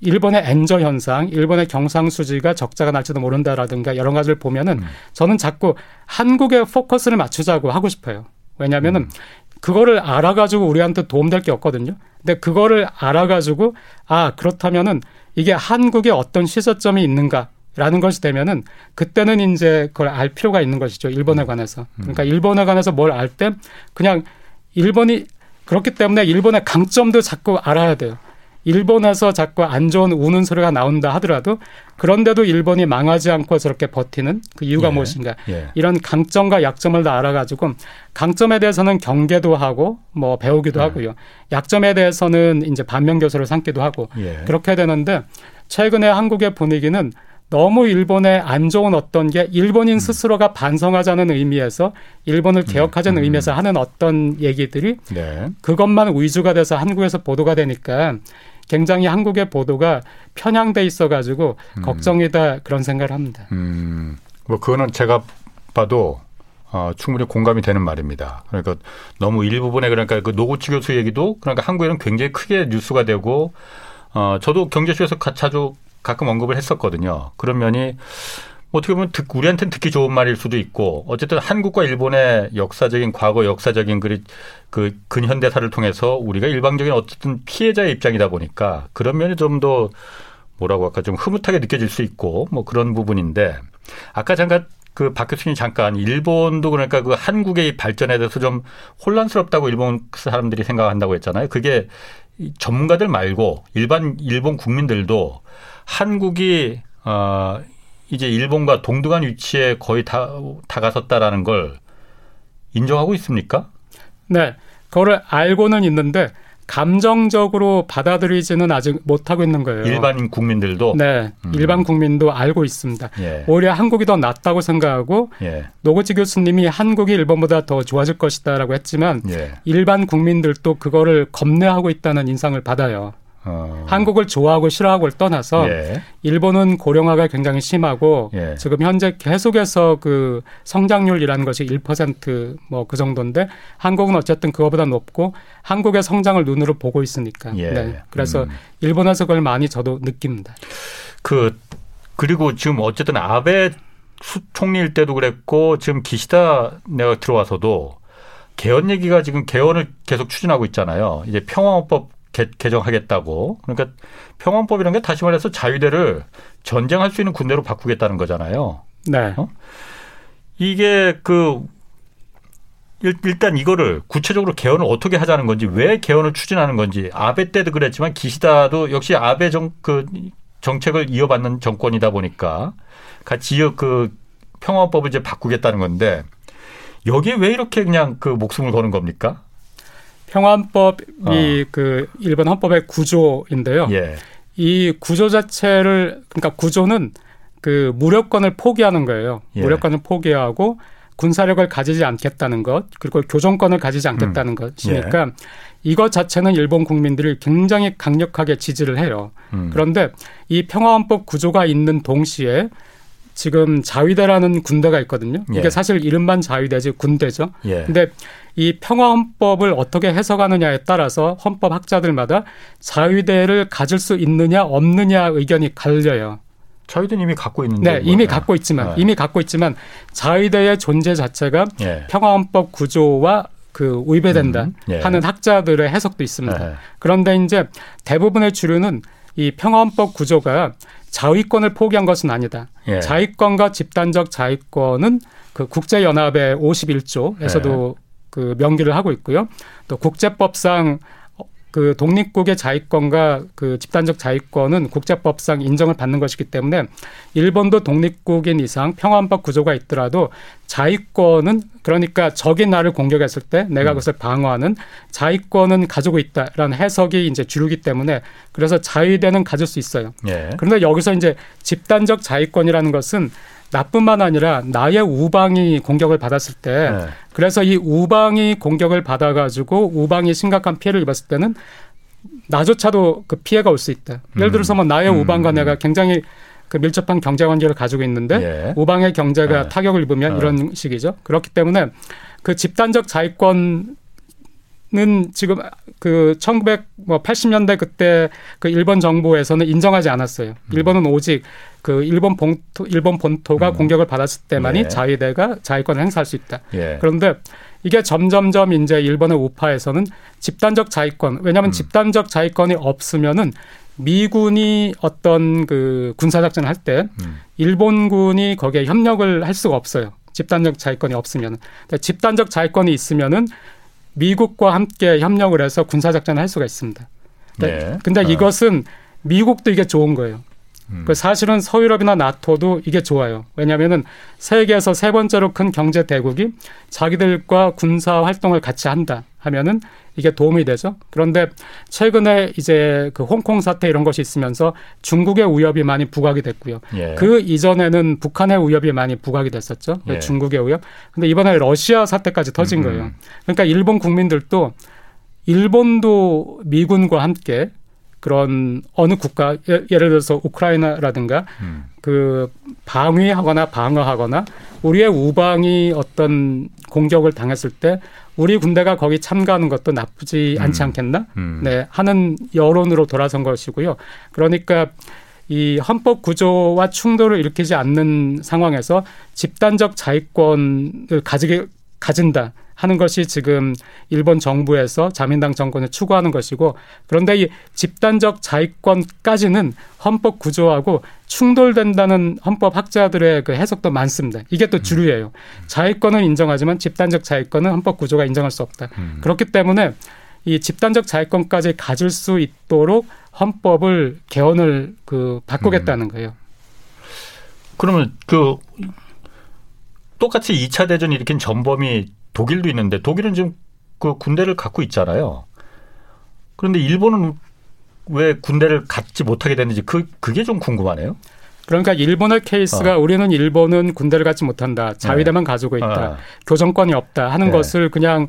일본의 엔저 현상, 일본의 경상수지가 적자가 날지도 모른다라든가 여러 가지를 보면은 음. 저는 자꾸 한국에 포커스를 맞추자고 하고 싶어요. 왜냐하면은 음. 그거를 알아가지고 우리한테 도움될 게 없거든요. 근데 그거를 알아가지고 아 그렇다면은 이게 한국에 어떤 시저점이 있는가 라는 것이 되면은 그때는 이제 그걸 알 필요가 있는 것이죠. 일본에 음. 관해서. 그러니까 음. 일본에 관해서 뭘 알 때 그냥 일본이 그렇기 때문에 일본의 강점도 자꾸 알아야 돼요. 일본에서 자꾸 안 좋은 우는 소리가 나온다 하더라도 그런데도 일본이 망하지 않고 저렇게 버티는 그 이유가 예. 무엇인가 예. 이런 강점과 약점을 다 알아가지고 강점에 대해서는 경계도 하고 뭐 배우기도 예. 하고요 약점에 대해서는 이제 반면 교수를 삼기도 하고 예. 그렇게 되는데 최근에 한국의 분위기는 너무 일본에 안 좋은 어떤 게 일본인 음. 스스로가 반성하자는 의미에서 일본을 음. 개혁하자는 음. 의미에서 하는 어떤 얘기들이 네. 그것만 위주가 돼서 한국에서 보도가 되니까 굉장히 한국의 보도가 편향돼 있어가지고 음. 걱정이다 그런 생각을 합니다. 음. 뭐 그거는 제가 봐도 어, 충분히 공감이 되는 말입니다. 그러니까 너무 일부분에 그러니까 그 노구치 교수 얘기도 그러니까 한국에는 굉장히 크게 뉴스가 되고 어, 저도 경제쇼에서 자주 가끔 언급을 했었거든요. 그런 면이 어떻게 보면 듣, 우리한테는 듣기 좋은 말일 수도 있고 어쨌든 한국과 일본의 역사적인 과거 역사적인 그, 그 근현대사를 통해서 우리가 일방적인 어쨌든 피해자의 입장이다 보니까 그런 면이 좀 더 뭐라고 할까 좀 흐뭇하게 느껴질 수 있고 뭐 그런 부분인데 아까 잠깐 그박 교수님 잠깐 일본도 그러니까 그 한국의 발전에 대해서 좀 혼란스럽다고 일본 사람들이 생각한다고 했잖아요. 그게 전문가들 말고 일반 일본 국민들도 한국이 어 이제 일본과 동등한 위치에 거의 다 다가섰다라는 걸 인정하고 있습니까? 네, 그거를 알고는 있는데 감정적으로 받아들이지는 아직 못하고 있는 거예요. 일반 국민들도? 네. 음. 일반 국민도 알고 있습니다. 예. 오히려 한국이 더 낫다고 생각하고 예. 노고지 교수님이 한국이 일본보다 더 좋아질 것이다 라고 했지만 예. 일반 국민들도 그거를 겁내하고 있다는 인상을 받아요. 어. 한국을 좋아하고 싫어하고를 떠나서 예. 일본은 고령화가 굉장히 심하고 예. 지금 현재 계속해서 그 성장률이라는 것이 1%뭐 그 정도인데 한국은 어쨌든 그거보다 높고 한국의 성장을 눈으로 보고 있으니까. 예. 네. 그래서 음. 일본에서 그걸 많이 저도 느낍니다. 그 그리고 지금 어쨌든 아베 총리일 때도 그랬고 지금 기시다 내가 들어와서도 개헌 얘기가 지금 개헌을 계속 추진하고 있잖아요. 이제 평화헌법 개, 정하겠다고 그러니까 평원법이라는 게 다시 말해서 자위대를 전쟁할 수 있는 군대로 바꾸겠다는 거잖아요. 네. 어? 이게 그 일단 이거를 구체적으로 개헌을 어떻게 하자는 건지 왜 개헌을 추진하는 건지 아베 때도 그랬지만 기시다도 역시 아베 정 그 정책을 이어받는 정권이다 보니까 같이 그 평화법을 이제 바꾸겠다는 건데 여기에 왜 이렇게 그냥 그 목숨을 거는 겁니까? 평화헌법이 어. 그 일본 헌법의 구조인데요. 예. 이 구조 자체를 그러니까 구조는 그 무력권을 포기하는 거예요. 예. 무력권을 포기하고 군사력을 가지지 않겠다는 것 그리고 교정권을 가지지 않겠다는 음. 것이니까 예. 이것 자체는 일본 국민들이 굉장히 강력하게 지지를 해요. 음. 그런데 이 평화헌법 구조가 있는 동시에 지금 자위대라는 군대가 있거든요. 이게 예. 사실 이름만 자위대지 군대죠. 예. 근데 이 평화헌법을 어떻게 해석하느냐에 따라서 헌법 학자들마다 자위대를 가질 수 있느냐 없느냐 의견이 갈려요. 자위대는 이미 갖고 있는데. 네, 이미 갖고 있지만 네. 이미 갖고 있지만 자위대의 존재 자체가 예. 평화헌법 구조와 그 위배된다 음, 예. 하는 학자들의 해석도 있습니다. 예. 그런데 이제 대부분의 주류는 이 평화헌법 구조가 자위권을 포기한 것은 아니다. 예. 자위권과 집단적 자위권은 그 국제연합의 51조에서도 예. 그 명기를 하고 있고요. 또 국제법상 그 독립국의 자위권과 그 집단적 자위권은 국제법상 인정을 받는 것이기 때문에 일본도 독립국인 이상 평화헌법 구조가 있더라도 자위권은 그러니까 적이 나를 공격했을 때 내가 음. 그것을 방어하는 자위권은 가지고 있다라는 해석이 이제 주류기 때문에 그래서 자위대는 가질 수 있어요. 예. 그런데 여기서 이제 집단적 자위권이라는 것은 나뿐만 아니라 나의 우방이 공격을 받았을 때 네. 그래서 이 우방이 공격을 받아가지고 우방이 심각한 피해를 입었을 때는 나조차도 그 피해가 올 수 있다. 예를 들어서 뭐 나의 음. 우방과 내가 굉장히 그 밀접한 경제 관계를 가지고 있는데 예. 우방의 경제가 네. 타격을 입으면 어. 이런 식이죠. 그렇기 때문에 그 집단적 자위권 는 지금 그 1980년대 그때 그 일본 정부에서는 인정하지 않았어요. 음. 일본은 오직 그 일본 본토 일본 본토가 음. 공격을 받았을 때만이 예. 자위대가 자위권을 행사할 수 있다. 예. 그런데 이게 점점점 이제 일본의 우파에서는 집단적 자위권 왜냐하면 음. 집단적 자위권이 없으면은 미군이 어떤 그 군사작전을 할때 음. 일본군이 거기에 협력을 할 수가 없어요. 집단적 자위권이 없으면 집단적 자위권이 있으면은 미국과 함께 협력을 해서 군사 작전을 할 수가 있습니다. 네. 근데 어. 이것은 미국도 이게 좋은 거예요. 음. 그 사실은 서유럽이나 나토도 이게 좋아요. 왜냐하면은 세계에서 세 번째로 큰 경제 대국이 자기들과 군사 활동을 같이 한다 하면은 이게 도움이 되죠. 그런데 최근에 이제 그 홍콩 사태 이런 것이 있으면서 중국의 위협이 많이 부각이 됐고요. 예. 그 이전에는 북한의 위협이 많이 부각이 됐었죠. 예. 중국의 위협. 근데 이번에 러시아 사태까지 터진 음 거예요. 그러니까 일본 국민들도 일본도 미군과 함께 그런 어느 국가 예, 예를 들어서 우크라이나라든가 음. 그 방위하거나 방어하거나 우리의 우방이 어떤 공격을 당했을 때 우리 군대가 거기 참가하는 것도 나쁘지 음. 않지 않겠나? 음. 네, 하는 여론으로 돌아선 것이고요. 그러니까 이 헌법 구조와 충돌을 일으키지 않는 상황에서 집단적 자위권을 가지게 가진다 하는 것이 지금 일본 정부에서 자민당 정권을 추구하는 것이고 그런데 이 집단적 자위권까지는 헌법 구조하고 충돌된다는 헌법 학자들의 그 해석도 많습니다. 이게 또 주류예요. 자위권은 인정하지만 집단적 자위권은 헌법 구조가 인정할 수 없다. 음. 그렇기 때문에 이 집단적 자위권까지 가질 수 있도록 헌법을 개헌을 그 바꾸겠다는 음. 거예요. 그러면 그 똑같이 2차 대전 일으킨 전범이 독일도 있는데 독일은 지금 그 군대를 갖고 있잖아요. 그런데 일본은 왜 군대를 갖지 못하게 됐는지 그 그게 좀 궁금하네요. 그러니까 일본의 케이스가 어. 우리는 일본은 군대를 갖지 못한다. 자위대만 네. 가지고 있다. 어. 교정권이 없다 하는 네. 것을 그냥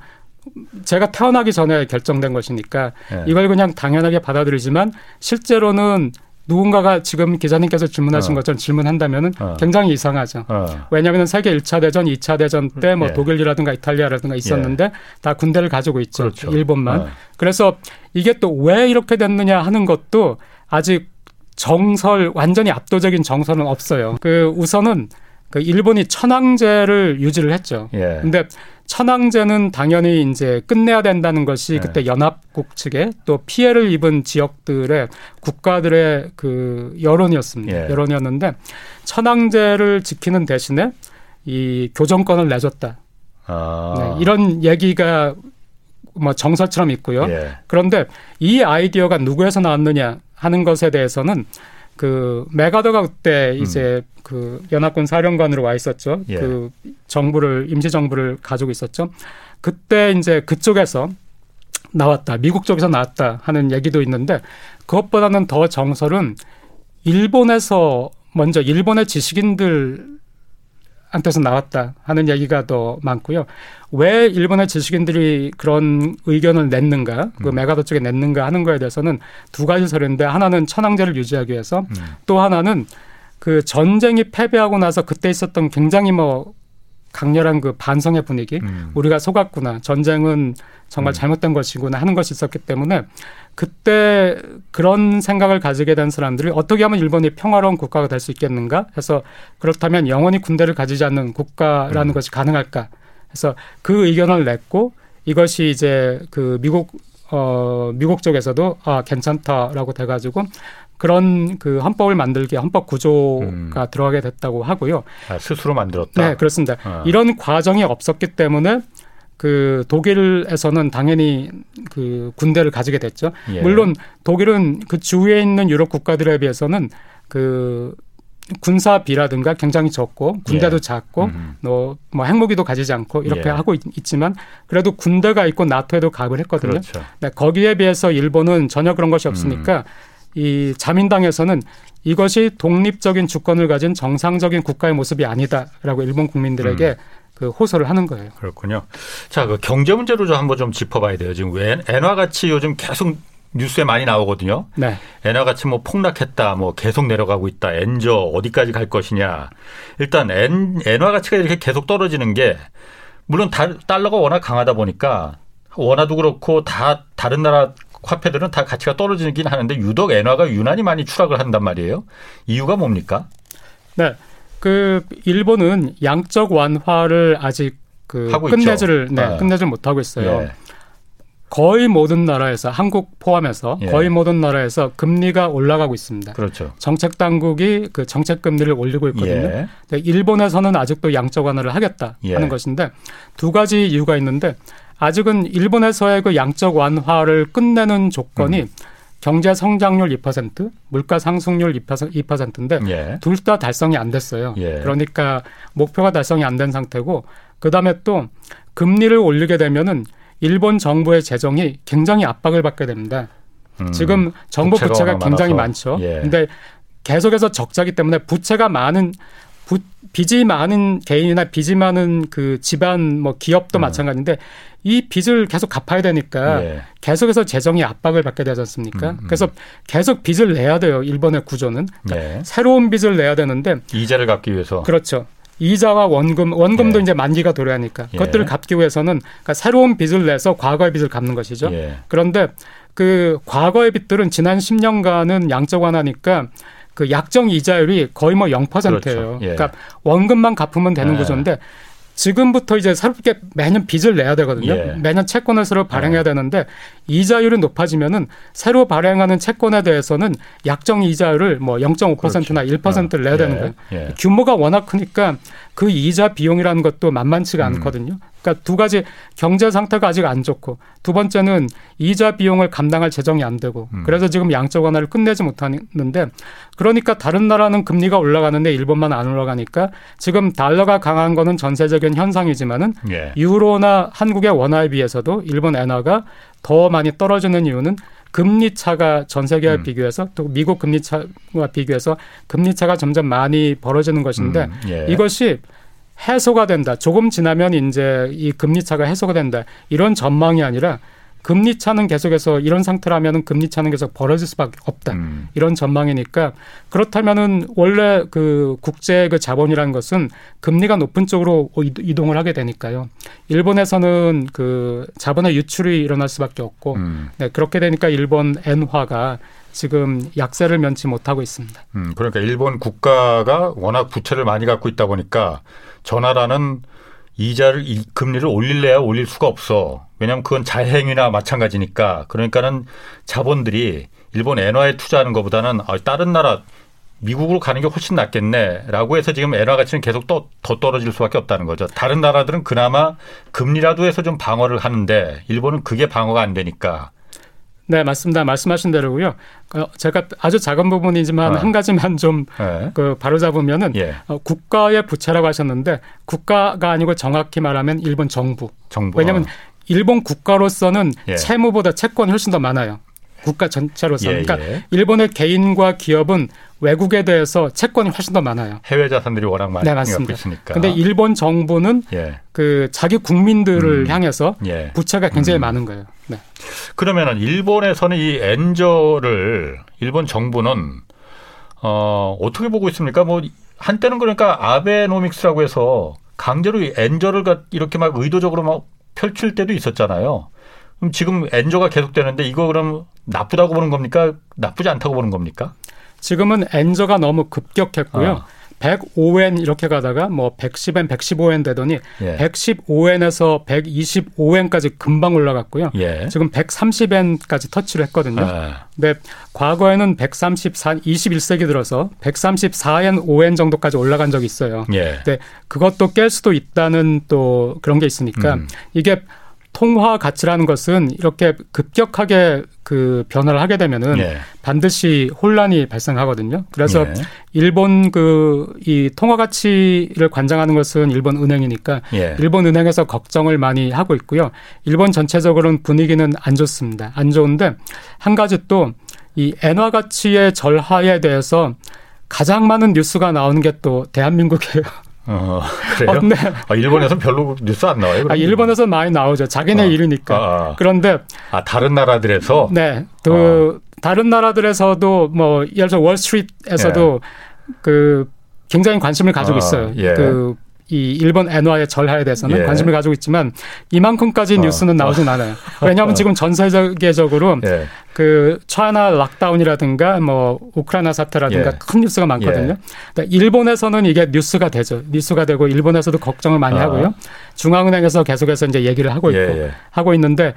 제가 태어나기 전에 결정된 것이니까 네. 이걸 그냥 당연하게 받아들이지만 실제로는 누군가가 지금 기자님께서 질문하신 어. 것처럼 질문한다면은 어. 굉장히 이상하죠. 어. 왜냐하면 세계 1차 대전, 2차 대전 때뭐 예. 독일이라든가 이탈리아라든가 있었는데 예. 다 군대를 가지고 있죠. 그렇죠. 일본만. 어. 그래서 이게 또 왜 이렇게 됐느냐 하는 것도 아직 정설 완전히 압도적인 정설은 없어요. 그 우선은 그 일본이 천황제를 유지를 했죠. 예. 근데 천황제는 당연히 이제 끝내야 된다는 것이 예. 그때 연합국 측에 또 피해를 입은 지역들의 국가들의 그 여론이었습니다. 예. 여론이었는데 천황제를 지키는 대신에 이 교정권을 내줬다. 아. 네, 이런 얘기가 뭐 정설처럼 있고요. 예. 그런데 이 아이디어가 누구에서 나왔느냐 하는 것에 대해서는 그 메가더가 그때 음. 이제 그 연합군 사령관으로 와 있었죠. 예. 그 정부를 임시 정부를 가지고 있었죠. 그때 이제 그쪽에서 나왔다. 미국 쪽에서 나왔다 하는 얘기도 있는데 그것보다는 더 정설은 일본에서 먼저 일본의 지식인들 한테서 나왔다 하는 얘기가 더 많고요. 왜 일본의 지식인들이 그런 의견을 냈는가, 그 음. 메가더 쪽에 냈는가 하는 거에 대해서는 두 가지 설인데 하나는 천황제를 유지하기 위해서 음. 또 하나는 그 전쟁이 패배하고 나서 그때 있었던 굉장히 뭐 강렬한 그 반성의 분위기, 음. 우리가 속았구나, 전쟁은 정말 음. 잘못된 것이구나 하는 것이 있었기 때문에 그때 그런 생각을 가지게 된 사람들이 어떻게 하면 일본이 평화로운 국가가 될 수 있겠는가 해서 그렇다면 영원히 군대를 가지지 않는 국가라는 음. 것이 가능할까 해서 그 의견을 냈고 이것이 이제 그 미국 어 미국 쪽에서도 아 괜찮다라고 돼 가지고 그런 그 헌법을 만들기 헌법 구조가 음. 들어가게 됐다고 하고요. 아, 스스로 만들었다. 네, 그렇습니다. 어. 이런 과정이 없었기 때문에 그 독일에서는 당연히 그 군대를 가지게 됐죠. 예. 물론 독일은 그 주위에 있는 유럽 국가들에 비해서는 그 군사비라든가 굉장히 적고 군대도 예. 작고 뭐, 뭐 핵무기도 가지지 않고 이렇게 예. 하고 있, 지만 그래도 군대가 있고 나토에도 가입을 했거든요. 그렇죠. 네, 거기에 비해서 일본은 전혀 그런 것이 없으니까 음. 이 자민당에서는 이것이 독립적인 주권을 가진 정상적인 국가의 모습이 아니다라고 일본 국민들에게 음. 그 호소를 하는 거예요. 그렇군요. 자, 그 경제 문제로 좀 한번 좀 짚어봐야 돼요. 지금 왜 엔화 가치 요즘 계속 뉴스에 많이 나오거든요. 네. 엔화 가치 뭐 폭락했다, 뭐 계속 내려가고 있다, 엔저 어디까지 갈 것이냐. 일단 엔, 엔화 가치가 이렇게 계속 떨어지는 게 물론 달러가 워낙 강하다 보니까 원화도 그렇고 다 다른 나라 화폐들은 다 가치가 떨어지긴 하는데 유독 엔화가 유난히 많이 추락을 한단 말이에요. 이유가 뭡니까? 네. 그 일본은 양적 완화를 아직 그 끝내지를 네, 네. 끝내지 못하고 있어요. 예. 거의 모든 나라에서 한국 포함해서 예. 거의 모든 나라에서 금리가 올라가고 있습니다. 그렇죠. 정책 당국이 그 정책 금리를 올리고 있거든요. 예. 일본에서는 아직도 양적 완화를 하겠다 예. 하는 것인데 두 가지 이유가 있는데 아직은 일본에서의 그 양적 완화를 끝내는 조건이 음. 경제 성장률 2%, 물가 상승률 2%인데 예. 둘다 달성이 안 됐어요. 예. 그러니까 목표가 달성이 안 된 상태고 그다음에 또 금리를 올리게 되면은 일본 정부의 재정이 굉장히 압박을 받게 됩니다. 음, 지금 정부 부채가 굉장히 많죠. 예. 근데 계속해서 적자기 때문에 부채가 많은 부, 빚이 많은 개인이나 빚이 많은 그 집안 뭐 기업도 음. 마찬가지인데 이 빚을 계속 갚아야 되니까 예. 계속해서 재정이 압박을 받게 되지 않습니까? 음, 음. 그래서 계속 빚을 내야 돼요. 일본의 구조는 그러니까 예. 새로운 빚을 내야 되는데 이자를 갚기 위해서 그렇죠. 이자와 원금, 원금도 예. 이제 만기가 도래하니까 예. 그것들을 갚기 위해서는 그러니까 새로운 빚을 내서 과거의 빚을 갚는 것이죠. 예. 그런데 그 과거의 빚들은 지난 10년간은 양적 완화니까 그 약정 이자율이 거의 뭐 0%예요. 그렇죠. 예. 그러니까 원금만 갚으면 되는 구조인데 지금부터 이제 새롭게 매년 빚을 내야 되거든요. 예. 매년 채권을 새로 발행해야 어. 되는데 이자율이 높아지면은 새로 발행하는 채권에 대해서는 약정 이자율을 뭐 0.5%나 그렇죠. 1%를 내야 어. 되는 거예요. 예. 규모가 워낙 크니까 그 이자 비용이라는 것도 만만치가 음. 않거든요. 그러니까 두 가지 경제 상태가 아직 안 좋고 두 번째는 이자 비용을 감당할 재정이 안 되고 음. 그래서 지금 양적 완화를 끝내지 못하는데 그러니까 다른 나라는 금리가 올라가는데 일본만 안 올라가니까 지금 달러가 강한 거는 전세적인 현상이지만은 예. 유로나 한국의 원화에 비해서도 일본 엔화가 더 많이 떨어지는 이유는 금리 차가 전 세계와 음. 비교해서 또 미국 금리 차와 비교해서 금리 차가 점점 많이 벌어지는 것인데 음. 예. 이것이 해소가 된다. 조금 지나면 이제 이 금리 차가 해소가 된다. 이런 전망이 아니라 금리 차는 계속해서 이런 상태라면은 금리 차는 계속 벌어질 수밖에 없다. 음. 이런 전망이니까 그렇다면은 원래 그 국제 그 자본이라는 것은 금리가 높은 쪽으로 이동을 하게 되니까요. 일본에서는 그 자본의 유출이 일어날 수밖에 없고 음. 네, 그렇게 되니까 일본 엔화가 지금 약세를 면치 못하고 있습니다. 음, 그러니까 일본 국가가 워낙 부채를 많이 갖고 있다 보니까 저 나라는 이자를 금리를 올릴래야 올릴 수가 없어. 왜냐하면 그건 자행이나 마찬가지니까. 그러니까는 자본들이 일본 엔화에 투자하는 것보다는 아, 다른 나라 미국으로 가는 게 훨씬 낫겠네라고 해서 지금 엔화 가치는 계속 더, 더 떨어질 수밖에 없다는 거죠. 다른 나라들은 그나마 금리라도 해서 좀 방어를 하는데 일본은 그게 방어가 안 되니까 네, 맞습니다. 말씀하신 대로고요. 어, 제가 아주 작은 부분이지만 어. 한 가지만 좀 네. 그 바로 잡으면은 예. 어, 국가의 부채라고 하셨는데 국가가 아니고 정확히 말하면 일본 정부. 정부. 왜냐하면 어. 일본 국가로서는 예. 채무보다 채권이 훨씬 더 많아요. 국가 전체로서. 예, 그러니까 예. 일본의 개인과 기업은 외국에 대해서 채권이 훨씬 더 많아요. 해외 자산들이 워낙 많이 네, 맞습니다. 있으니까. 근데 일본 정부는 예. 그 자기 국민들을 음. 향해서 예. 부채가 굉장히 음. 많은 거예요. 네. 그러면은 일본에서는 이 엔저를 일본 정부는 어, 어떻게 보고 있습니까? 뭐 한때는 그러니까 아베노믹스라고 해서 강제로 엔저를 이렇게 막 의도적으로 막 펼칠 때도 있었잖아요. 그럼 지금 엔저가 계속되는데 이거 그럼 나쁘다고 보는 겁니까? 나쁘지 않다고 보는 겁니까? 지금은 엔저가 너무 급격했고요. 어. 105엔 이렇게 가다가 뭐 110엔, 115엔 되더니 예. 115엔에서 125엔까지 금방 올라갔고요. 예. 지금 130엔까지 터치를 했거든요. 아. 근데 과거에는 134, 21세기 들어서 134엔, 5엔 정도까지 올라간 적이 있어요. 예. 근데 그것도 깰 수도 있다는 또 그런 게 있으니까 음. 이게 통화 가치라는 것은 이렇게 급격하게 그 변화를 하게 되면은 예. 반드시 혼란이 발생하거든요. 그래서 예. 일본 그 이 통화 가치를 관장하는 것은 일본 은행이니까 예. 일본 은행에서 걱정을 많이 하고 있고요. 일본 전체적으로는 분위기는 안 좋습니다. 안 좋은데 한 가지 또 이 엔화 가치의 절하에 대해서 가장 많은 뉴스가 나오는 게 또 대한민국이에요. 어, 그래요? 어, 네. 아, 일본에서는 별로 뉴스 안 나와요? 아, 일본에서는 많이 나오죠. 자기네 어. 일이니까. 아, 아. 그런데. 아, 다른 나라들에서? 네. 그, 어. 다른 나라들에서도 뭐, 예를 들어 월스트리트에서도 예. 그 굉장히 관심을 가지고 아, 있어요. 예. 그 이 일본 엔화의 절하에 대해서는 예. 관심을 가지고 있지만 이만큼까지 어. 뉴스는 나오진 어. 않아요. 왜냐하면 어. 지금 전 세계적으로 예. 그 차이나 락다운이라든가 뭐 우크라이나 사태라든가 예. 큰 뉴스가 많거든요. 그러니까 일본에서는 이게 뉴스가 되죠. 뉴스가 되고 일본에서도 걱정을 많이 어. 하고요. 중앙은행에서 계속해서 이제 얘기를 하고 있고 예, 예. 하고 있는데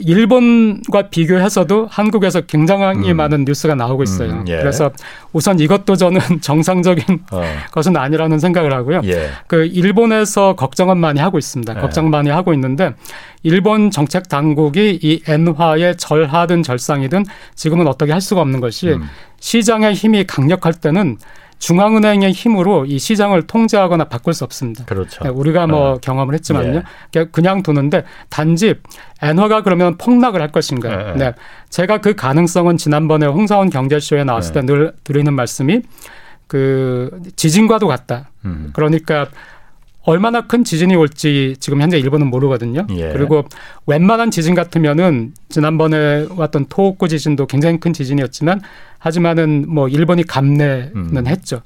일본과 비교해서도 한국에서 굉장히 음. 많은 뉴스가 나오고 있어요. 음, 예. 그래서 우선 이것도 저는 정상적인 어. 것은 아니라는 생각을 하고요. 예. 그 일본에서 걱정은 많이 하고 있습니다. 예. 걱정 많이 하고 있는데 일본 정책 당국이 이 엔화의 절하든 절상이든 지금은 어떻게 할 수가 없는 것이 음. 시장의 힘이 강력할 때는 중앙은행의 힘으로 이 시장을 통제하거나 바꿀 수 없습니다. 그렇죠. 네, 우리가 뭐 네. 경험을 했지만요. 예. 그냥 두는데 단지 엔화가 그러면 폭락을 할 것인가. 네. 네. 제가 그 가능성은 지난번에 홍사원 경제쇼에 나왔을 네. 때늘 드리는 말씀이 그 지진과도 같다. 음. 그러니까 얼마나 큰 지진이 올지 지금 현재 일본은 모르거든요. 예. 그리고 웬만한 지진 같으면은 지난번에 왔던 토호쿠 지진도 굉장히 큰 지진이었지만 하지만은 뭐 일본이 감내는 음. 했죠.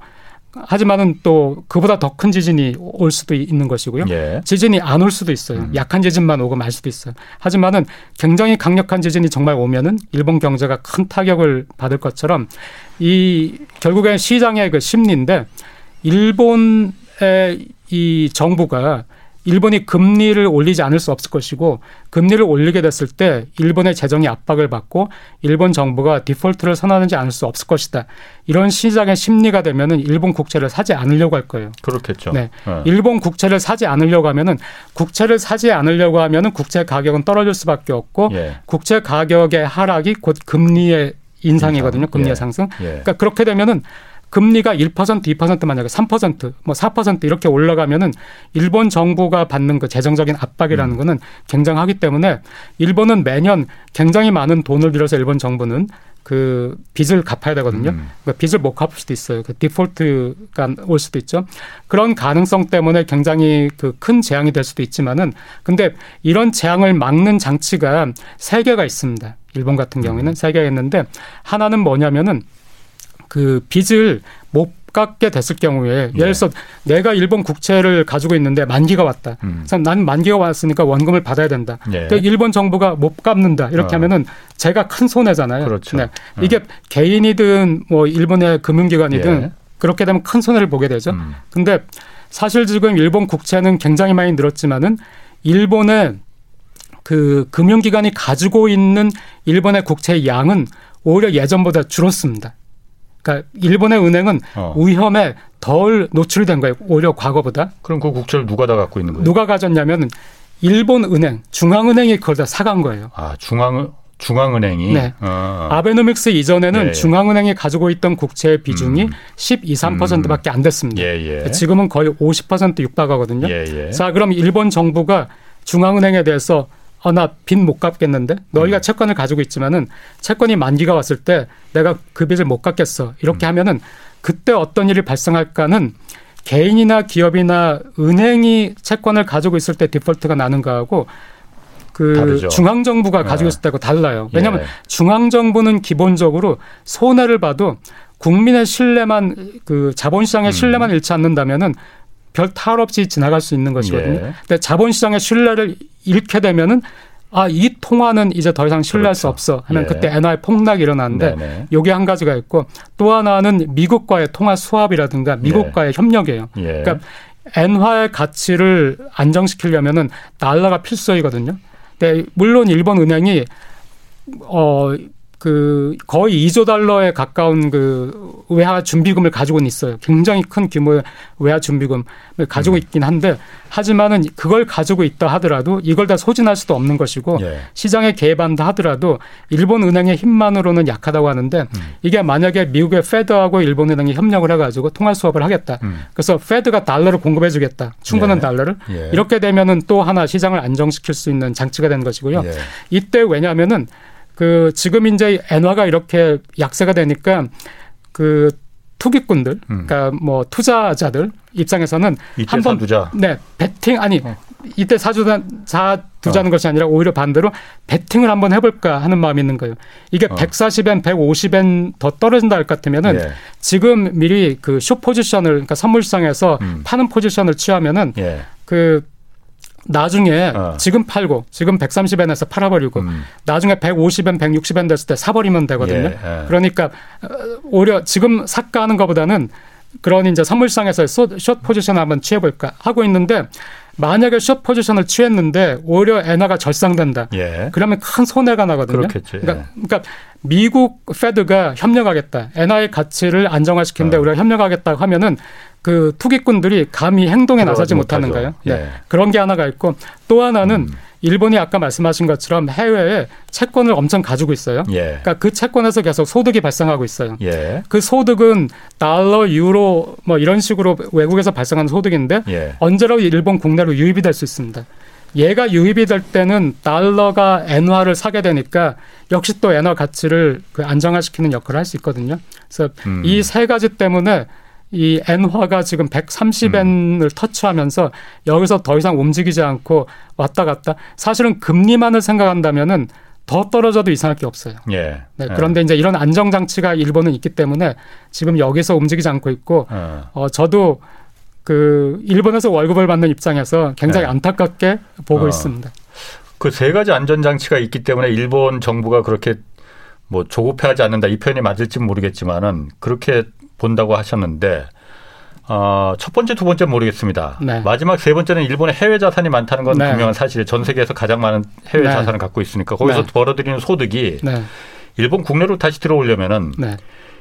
하지만은 또 그보다 더 큰 지진이 올 수도 있는 것이고요. 예. 지진이 안 올 수도 있어요. 음. 약한 지진만 오고 말 수도 있어요. 하지만은 굉장히 강력한 지진이 정말 오면은 일본 경제가 큰 타격을 받을 것처럼 이 결국엔 시장의 그 심리인데 일본의 이 정부가 일본이 금리를 올리지 않을 수 없을 것이고 금리를 올리게 됐을 때 일본의 재정이 압박을 받고 일본 정부가 디폴트를 선언하지 않을 수 없을 것이다. 이런 시장의 심리가 되면은 일본 국채를 사지 않으려고 할 거예요. 그렇겠죠. 네. 네. 일본 국채를 사지 않으려고 하면은 국채를 사지 않으려고 하면은 국채 가격은 떨어질 수밖에 없고 예. 국채 가격의 하락이 곧 금리의 인상이거든요. 금리의 예. 상승. 예. 그러니까 그렇게 되면은 금리가 1% 2% 만약에 3%뭐 4% 이렇게 올라가면은 일본 정부가 받는 그 재정적인 압박이라는 음. 거는 굉장하기 때문에 일본은 매년 굉장히 많은 돈을 들여서 일본 정부는 그 빚을 갚아야 되거든요. 음. 그 빚을 못 갚을 수도 있어요. 그 디폴트가 올 수도 있죠. 그런 가능성 때문에 굉장히 그 큰 재앙이 될 수도 있지만은 근데 이런 재앙을 막는 장치가 세 개가 있습니다. 일본 같은 경우에는 음. 세 개가 있는데 하나는 뭐냐면은 그 빚을 못 갚게 됐을 경우에 예를 들어서 네. 내가 일본 국채를 가지고 있는데 만기가 왔다. 음. 그래서 난 만기가 왔으니까 원금을 받아야 된다. 네. 근데 일본 정부가 못 갚는다. 이렇게 어. 하면은 제가 큰 손해잖아요. 그렇죠. 네. 어. 이게 개인이든 뭐 일본의 금융기관이든 예. 그렇게 되면 큰 손해를 보게 되죠. 음. 근데 사실 지금 일본 국채는 굉장히 많이 늘었지만은 일본의 그 금융기관이 가지고 있는 일본의 국채 양은 오히려 예전보다 줄었습니다. 그러니까 일본의 은행은 어. 위험에 덜 노출된 거예요. 오히려 과거보다. 그럼 그 국채를 누가 다 갖고 있는 거예요? 누가 가졌냐면 일본 은행, 중앙은행이 그걸 다 사간 거예요. 아, 중앙 중앙은행이 네. 어. 아베노믹스 이전에는 예. 중앙은행이 가지고 있던 국채의 비중이 음. 12, 3%밖에 안 됐습니다. 예, 예. 지금은 거의 50% 육박하거든요. 예, 예. 자, 그럼 일본 정부가 중앙은행에 대해서 어, 나 빚 못 갚겠는데? 너희가 음. 채권을 가지고 있지만은 채권이 만기가 왔을 때 내가 그 빚을 못 갚겠어. 이렇게 음. 하면은 그때 어떤 일이 발생할까는 개인이나 기업이나 은행이 채권을 가지고 있을 때 디폴트가 나는 거하고 그 다르죠. 중앙 정부가 네. 가지고 있을 때하고 달라요. 왜냐하면 예. 중앙 정부는 기본적으로 손해를 봐도 국민의 신뢰만 그 자본시장의 음. 신뢰만 잃지 않는다면은 별 탈 없이 지나갈 수 있는 것이거든요. 예. 근데 자본시장의 신뢰를 잃게 되면은 아, 이 통화는 이제 더 이상 신뢰할 그렇죠. 수 없어 하면 예. 그때 엔화의 폭락이 일어나는데 요게 한 가지가 있고 또 하나는 미국과의 통화 수합이라든가 미국과의 예. 협력이에요. 예. 그러니까 엔화의 가치를 안정시키려면은 달러가 필수이거든요. 근데 물론 일본 은행이 어 그 거의 2조 달러에 가까운 그 외화 준비금을 가지고는 있어요. 굉장히 큰 규모의 외화 준비금을 가지고 음. 있긴 한데 하지만은 그걸 가지고 있다 하더라도 이걸 다 소진할 수도 없는 것이고 예. 시장에 개입한다 하더라도 일본 은행의 힘만으로는 약하다고 하는데 음. 이게 만약에 미국의 페드하고 일본 은행이 협력을 해가지고 통화 수업을 하겠다. 음. 그래서 페드가 달러를 공급해주겠다. 충분한 예. 달러를 예. 이렇게 되면은 또 하나 시장을 안정시킬 수 있는 장치가 되는 것이고요. 예. 이때 왜냐하면은 그 지금 이제 엔화가 이렇게 약세가 되니까 그 투기꾼들, 음. 그러니까 뭐 투자자들 입장에서는 한번 네 베팅 아니 어. 이때 사주자 사두자는 어. 것이 아니라 오히려 반대로 베팅을 한번 해볼까 하는 마음이 있는 거예요. 이게 어. 140엔, 150엔 더 떨어진다 할 것 같으면은 예. 지금 미리 그쇼 포지션을 그러니까 선물상에서 음. 파는 포지션을 취하면은 예. 그 나중에 어. 지금 팔고 지금 130엔에서 팔아버리고 음. 나중에 150엔, 160엔 됐을 때 사버리면 되거든요. 예, 예. 그러니까 어, 오히려 지금 삭가하는 것보다는 그런 이제 선물상에서 숏 포지션 한번 취해볼까 하고 있는데 만약에 숏 포지션을 취했는데 오히려 엔화가 절상된다. 예. 그러면 큰 손해가 나거든요. 그렇겠죠. 그러니까, 예. 그러니까 미국 페드가 협력하겠다. 엔화의 가치를 안정화시키는데 어. 우리가 협력하겠다 하면은 그 투기꾼들이 감히 행동에 나서지 못하는 거예요. 네. 예. 그런 게 하나가 있고 또 하나는 음. 일본이 아까 말씀하신 것처럼 해외에 채권을 엄청 가지고 있어요. 예. 그러니까 그 채권에서 계속 소득이 발생하고 있어요. 예. 그 소득은 달러, 유로 뭐 이런 식으로 외국에서 발생하는 소득인데 예. 언제라도 일본 국내로 유입이 될 수 있습니다. 얘가 유입이 될 때는 달러가 엔화를 사게 되니까 역시 또 엔화 가치를 그 안정화시키는 역할을 할 수 있거든요. 그래서 음. 이세 가지 때문에 이 엔화가 지금 130엔을 음. 터치하면서 여기서 더 이상 움직이지 않고 왔다 갔다 사실은 금리만을 생각한다면은 더 떨어져도 이상할 게 없어요. 예. 네, 그런데 예. 이제 이런 안정 장치가 일본은 있기 때문에 지금 여기서 움직이지 않고 있고 예. 어 저도 그 일본에서 월급을 받는 입장에서 굉장히 예. 안타깝게 보고 어. 있습니다. 그 세 가지 안전 장치가 있기 때문에 일본 정부가 그렇게 뭐 조급해하지 않는다 이 표현이 맞을지 모르겠지만은 그렇게 본다고 하셨는데 어, 첫 번째, 두 번째 모르겠습니다. 네. 마지막 세 번째는 일본의 해외 자산이 많다는 건 네. 분명한 사실이에요. 전 세계에서 가장 많은 해외 네. 자산을 갖고 있으니까 거기서 네. 벌어들이는 소득이 네. 일본 국내로 다시 들어오려면은 네.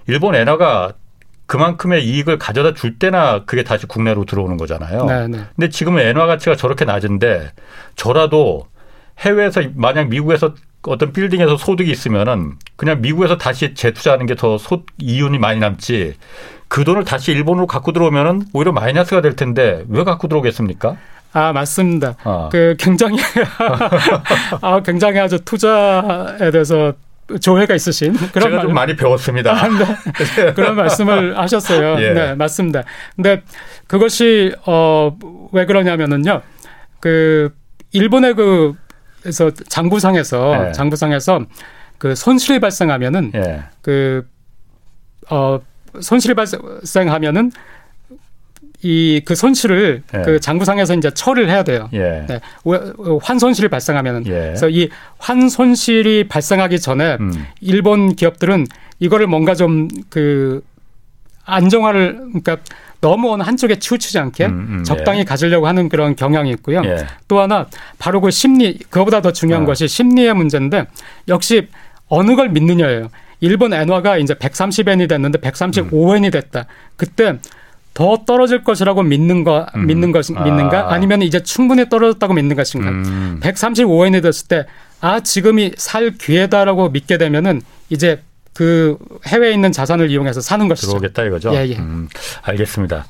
일본 엔화가 그만큼의 이익을 가져다 줄 때나 그게 다시 국내로 들어오는 거잖아요. 근데 지금은 엔화 가치가 저렇게 낮은데 저라도 해외에서 만약 미국에서 어떤 빌딩에서 소득이 있으면은 그냥 미국에서 다시 재투자하는 게 더 이윤이 많이 남지 그 돈을 다시 일본으로 갖고 들어오면은 오히려 마이너스가 될 텐데 왜 갖고 들어오겠습니까? 아 맞습니다. 어. 그 굉장히 아 굉장히 아주 투자에 대해서 조회가 있으신 그런 제가 좀 많이 배웠습니다. 아, 네. 그런 말씀을 하셨어요. 예. 네 맞습니다. 근데 그것이 어왜 그러냐면은요 그 일본의 그 그래서 장부상에서 네. 장부상에서 그 손실이 발생하면은 네. 그어 손실이 발생하면은 이 그 손실을 예. 그 장부상에서 이제 처리를 해야 돼요. 예. 네. 환 손실이 발생하면은 예. 그래서 이 환 손실이 발생하기 전에 음. 일본 기업들은 이거를 뭔가 좀 그 안정화를 그러니까 너무 어느 한쪽에 치우치지 않게 음, 음, 적당히 예. 가지려고 하는 그런 경향이 있고요. 예. 또 하나 바로 그 심리 그거보다 더 중요한 어. 것이 심리의 문제인데 역시 어느 걸 믿느냐예요. 일본 엔화가 이제 130엔이 됐는데 135엔이 됐다. 그때 더 떨어질 것이라고 믿는 거 음. 믿는 것 믿는가 아. 아니면 이제 충분히 떨어졌다고 믿는 것인가. 음. 135엔이 됐을 때 아 지금이 살 기회다라고 믿게 되면은 이제 그 해외에 있는 자산을 이용해서 사는 것이죠. 들어오겠다 이거죠. 예, 예. 음, 알겠습니다.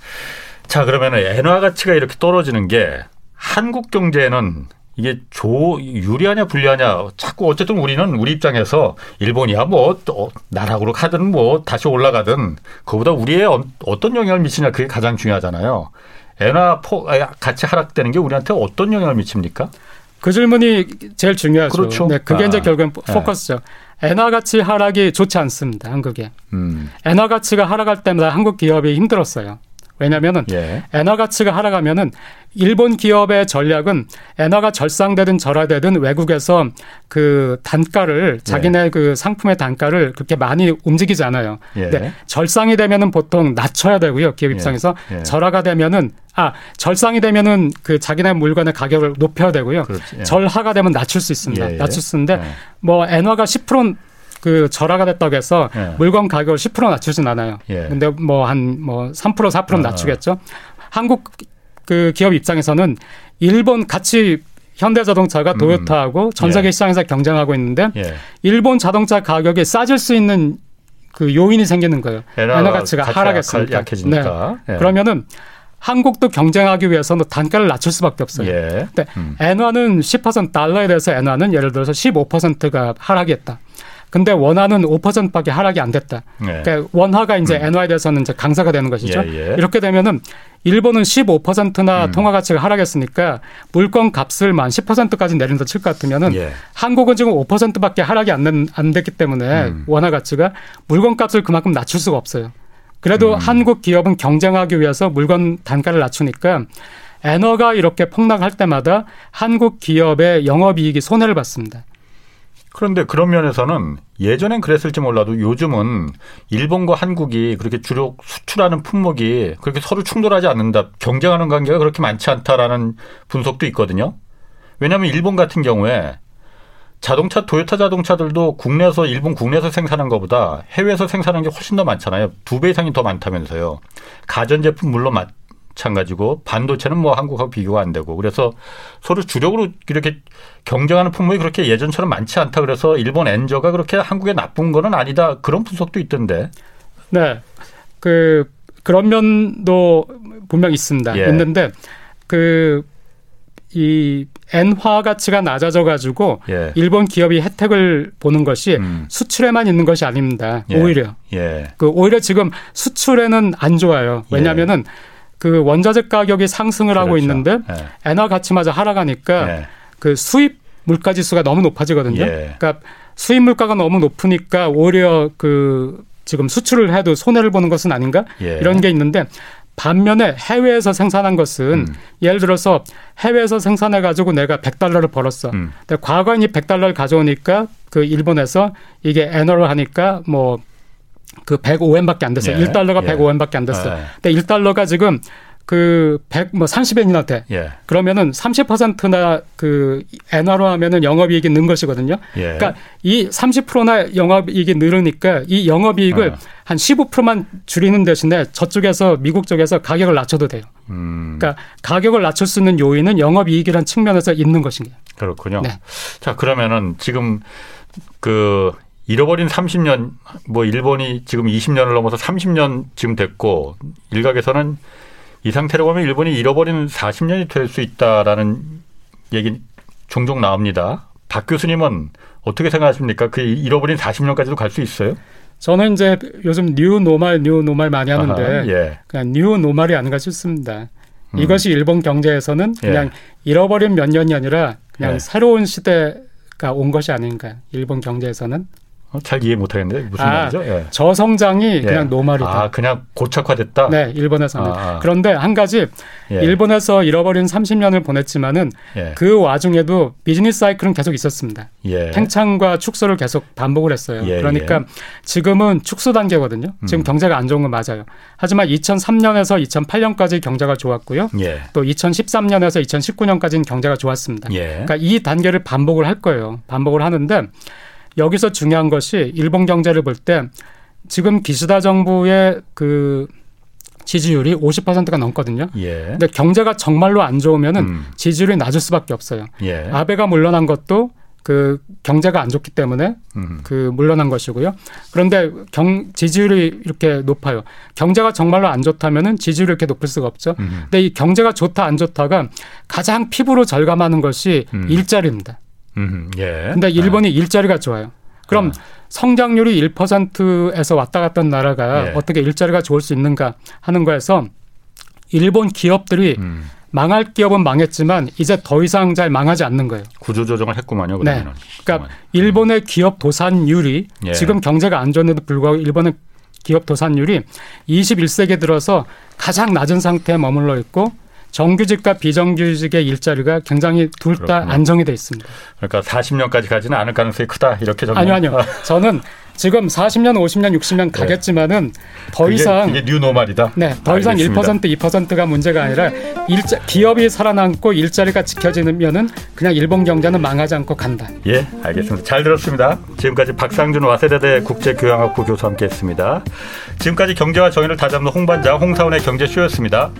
자 그러면은 엔화 가치가 이렇게 떨어지는 게 한국 경제에는 이게 조 유리하냐 불리하냐 자꾸 어쨌든 우리는 우리 입장에서 일본이야 뭐 또 나락으로 가든 뭐 다시 올라가든 그보다 우리의 어, 어떤 영향을 미치냐 그게 가장 중요하잖아요. 엔화 포 가치 하락되는 게 우리한테 어떤 영향을 미칩니까? 그 질문이 제일 중요하죠. 그렇죠. 네, 그게 아, 이제 결국엔 네. 포커스죠. 네. 엔화 가치 하락이 좋지 않습니다. 한국에. 음. 엔화 가치가 하락할 때마다 한국 기업이 힘들었어요. 왜냐하면은 예. 엔화 가치가 하락하면은 일본 기업의 전략은 엔화가 절상되든 절하되든 외국에서 그 단가를 자기네 예. 그 상품의 단가를 그렇게 많이 움직이지 않아요. 예. 근데 절상이 되면은 보통 낮춰야 되고요. 기업 예. 입장에서 예. 절하가 되면은 아 절상이 되면은 그 자기네 물건의 가격을 높여야 되고요. 예. 절하가 되면 낮출 수 있습니다. 낮출 수 있는데 뭐 엔화가 10% 그 절하가 됐다고 해서 예. 물건 가격을 10% 낮추진 않아요. 예. 근데 뭐 한 뭐 3% 4% 낮추겠죠. 아. 한국 그 기업 입장에서는 일본 같이 현대자동차가 음. 도요타하고 전 세계 예. 시장에서 경쟁하고 있는데 예. 일본 자동차 가격이 싸질 수 있는 그 요인이 생기는 거예요. 엔화 가치가 하락했으니까. 약해지니까. 네. 예. 그러면은 한국도 경쟁하기 위해서는 단가를 낮출 수밖에 없어요. 예. 근데 음. 엔화는 10% 달러에 대해서 엔화는 예를 들어서 15%가 하락했다. 근데 원화는 5%밖에 하락이 안 됐다. 네. 그러니까 원화가 이제 음. 엔화에 대해서는 이제 강세가 되는 것이죠. 예, 예. 이렇게 되면은 일본은 15%나 음. 통화 가치가 하락했으니까 물건 값을 만 10%까지 내린다 칠 것 같으면은 예. 한국은 지금 5%밖에 하락이 안, 된, 안 됐기 때문에 음. 원화 가치가 물건 값을 그만큼 낮출 수가 없어요. 그래도 음. 한국 기업은 경쟁하기 위해서 물건 단가를 낮추니까 엔화가 이렇게 폭락할 때마다 한국 기업의 영업이익이 손해를 받습니다. 그런데 그런 면에서는 예전엔 그랬을지 몰라도 요즘은 일본과 한국이 그렇게 주력 수출하는 품목이 그렇게 서로 충돌하지 않는다. 경쟁하는 관계가 그렇게 많지 않다라는 분석도 있거든요. 왜냐하면 일본 같은 경우에 자동차 토요타 자동차들도 국내에서 일본 국내에서 생산한 것보다 해외에서 생산한 게 훨씬 더 많잖아요. 두 배 이상이 더 많다면서요. 가전제품 물론 마찬가지고 반도체는 뭐 한국하고 비교가 안 되고 그래서 서로 주력으로 이렇게 경쟁하는 품목이 그렇게 예전처럼 많지 않다 그래서 일본 엔저가 그렇게 한국에 나쁜 거는 아니다 그런 분석도 있던데. 네. 그 그런 면도 분명 있습니다. 예. 있는데 그 이 엔화 가치가 낮아져 가지고 예. 일본 기업이 혜택을 보는 것이 음. 수출에만 있는 것이 아닙니다. 예. 오히려 예. 그 오히려 지금 수출에는 안 좋아요. 왜냐하면은 예. 그 원자재 가격이 상승을 그렇죠. 하고 있는데 예. 엔화 가치마저 하락하니까 예. 그 수입 물가 지수가 너무 높아지거든요. 예. 그러니까 수입 물가가 너무 높으니까 오히려 그 지금 수출을 해도 손해를 보는 것은 아닌가 예. 이런 게 있는데 반면에 해외에서 생산한 것은 음. 예를 들어서 해외에서 생산해 가지고 내가 100달러를 벌었어. 음. 근데 과거에 이 100달러를 가져오니까 그 일본에서 이게 엔어를 하니까 뭐 그 105엔밖에 안 됐어요. 예. 1달러가 예. 105엔밖에 안 됐어요. 예. 근데 1달러가 지금 그 100, 뭐 30엔이나 돼. 예. 그러면은 30%나 그 엔화로 하면은 영업이익이 는 것이거든요. 예. 그러니까 이 30%나 영업이익이 늘으니까 이 영업이익을 어. 한 15%만 줄이는 대신에 저쪽에서 미국 쪽에서 가격을 낮춰도 돼요. 음. 그러니까 가격을 낮출 수 있는 요인은 영업이익이라는 측면에서 있는 것입니다. 그렇군요. 네. 자 그러면은 지금 그 잃어버린 30년 뭐 일본이 지금 20년을 넘어서 30년 지금 됐고 일각에서는 이 상태로 보면 일본이 잃어버린 40년이 될 수 있다라는 얘기 종종 나옵니다. 박 교수님은 어떻게 생각하십니까? 그 잃어버린 40년까지도 갈 수 있어요? 저는 이제 요즘 new normal new normal 많이 하는데 아하, 예. 그냥 new normal이 아닌가 싶습니다. 음. 이것이 일본 경제에서는 예. 그냥 예. 잃어버린 몇 년이 아니라 그냥 예. 새로운 시대가 온 것이 아닌가. 일본 경제에서는 어, 잘 이해 못하겠는데 무슨 아, 말이죠? 예. 저성장이 예. 그냥 normal이다. 아, 그냥 고착화됐다. 네, 일본에서는. 아, 아. 그런데 한 가지 예. 일본에서 잃어버린 30년을 보냈지만은 예. 그 와중에도 비즈니스 사이클은 계속 있었습니다. 예. 팽창과 축소를 계속 반복을 했어요. 예, 그러니까 지금은 축소 단계거든요. 지금 음. 경제가 안 좋은 건 맞아요. 하지만 2003년에서 2008년까지 경제가 좋았고요. 또 2013년에서 2019년까지는 경제가 좋았습니다. 그러니까 이 단계를 반복을 할 거예요. 반복을 하는데 여기서 중요한 것이 일본 경제를 볼 때 지금 기시다 정부의 그 지지율이 50%가 넘거든요. 예. 근데 경제가 정말로 안 좋으면은 음. 지지율이 낮을 수밖에 없어요. 예. 아베가 물러난 것도 그 경제가 안 좋기 때문에 음. 그 물러난 것이고요. 그런데 경 지지율이 이렇게 높아요. 경제가 정말로 안 좋다면은 지지율이 이렇게 높을 수가 없죠. 음. 근데 이 경제가 좋다 안 좋다가 가장 피부로 절감하는 것이 음. 일자리입니다. 음, 예. 근데 일본이 아. 일자리가 좋아요. 그럼 아. 성장률이 1%에서 왔다 갔다 한 나라가 예. 어떻게 일자리가 좋을 수 있는가 하는 거에서 일본 기업들이 음. 망할 기업은 망했지만 이제 더 이상 잘 망하지 않는 거예요. 구조조정을 했구만요. 그러면 네. 그러니까 일본의 기업 도산율이 예. 지금 경제가 안 좋은데도 불구하고 일본은 기업 도산율이 21세기 들어서 가장 낮은 상태에 머물러 있고 정규직과 비정규직의 일자리가 굉장히 둘 다 안정이 돼 있습니다. 그러니까 40년까지 가지는 않을 가능성이 크다 이렇게 정리. 아니요, 아니요. 저는 지금 40년, 50년, 60년 가겠지만은 더 이상 이게 뉴노말이다. 네, 더 이상 알겠습니다. 1% 2%가 문제가 아니라 일자 기업이 살아남고 일자리가 지켜지면은 그냥 일본 경제는 망하지 않고 간다. 예, 알겠습니다. 잘 들었습니다. 지금까지 박상준 와세대대 국제교양학부 교수 함께했습니다. 지금까지 경제와 정의를 다잡는 홍반장 홍사원의 경제쇼였습니다.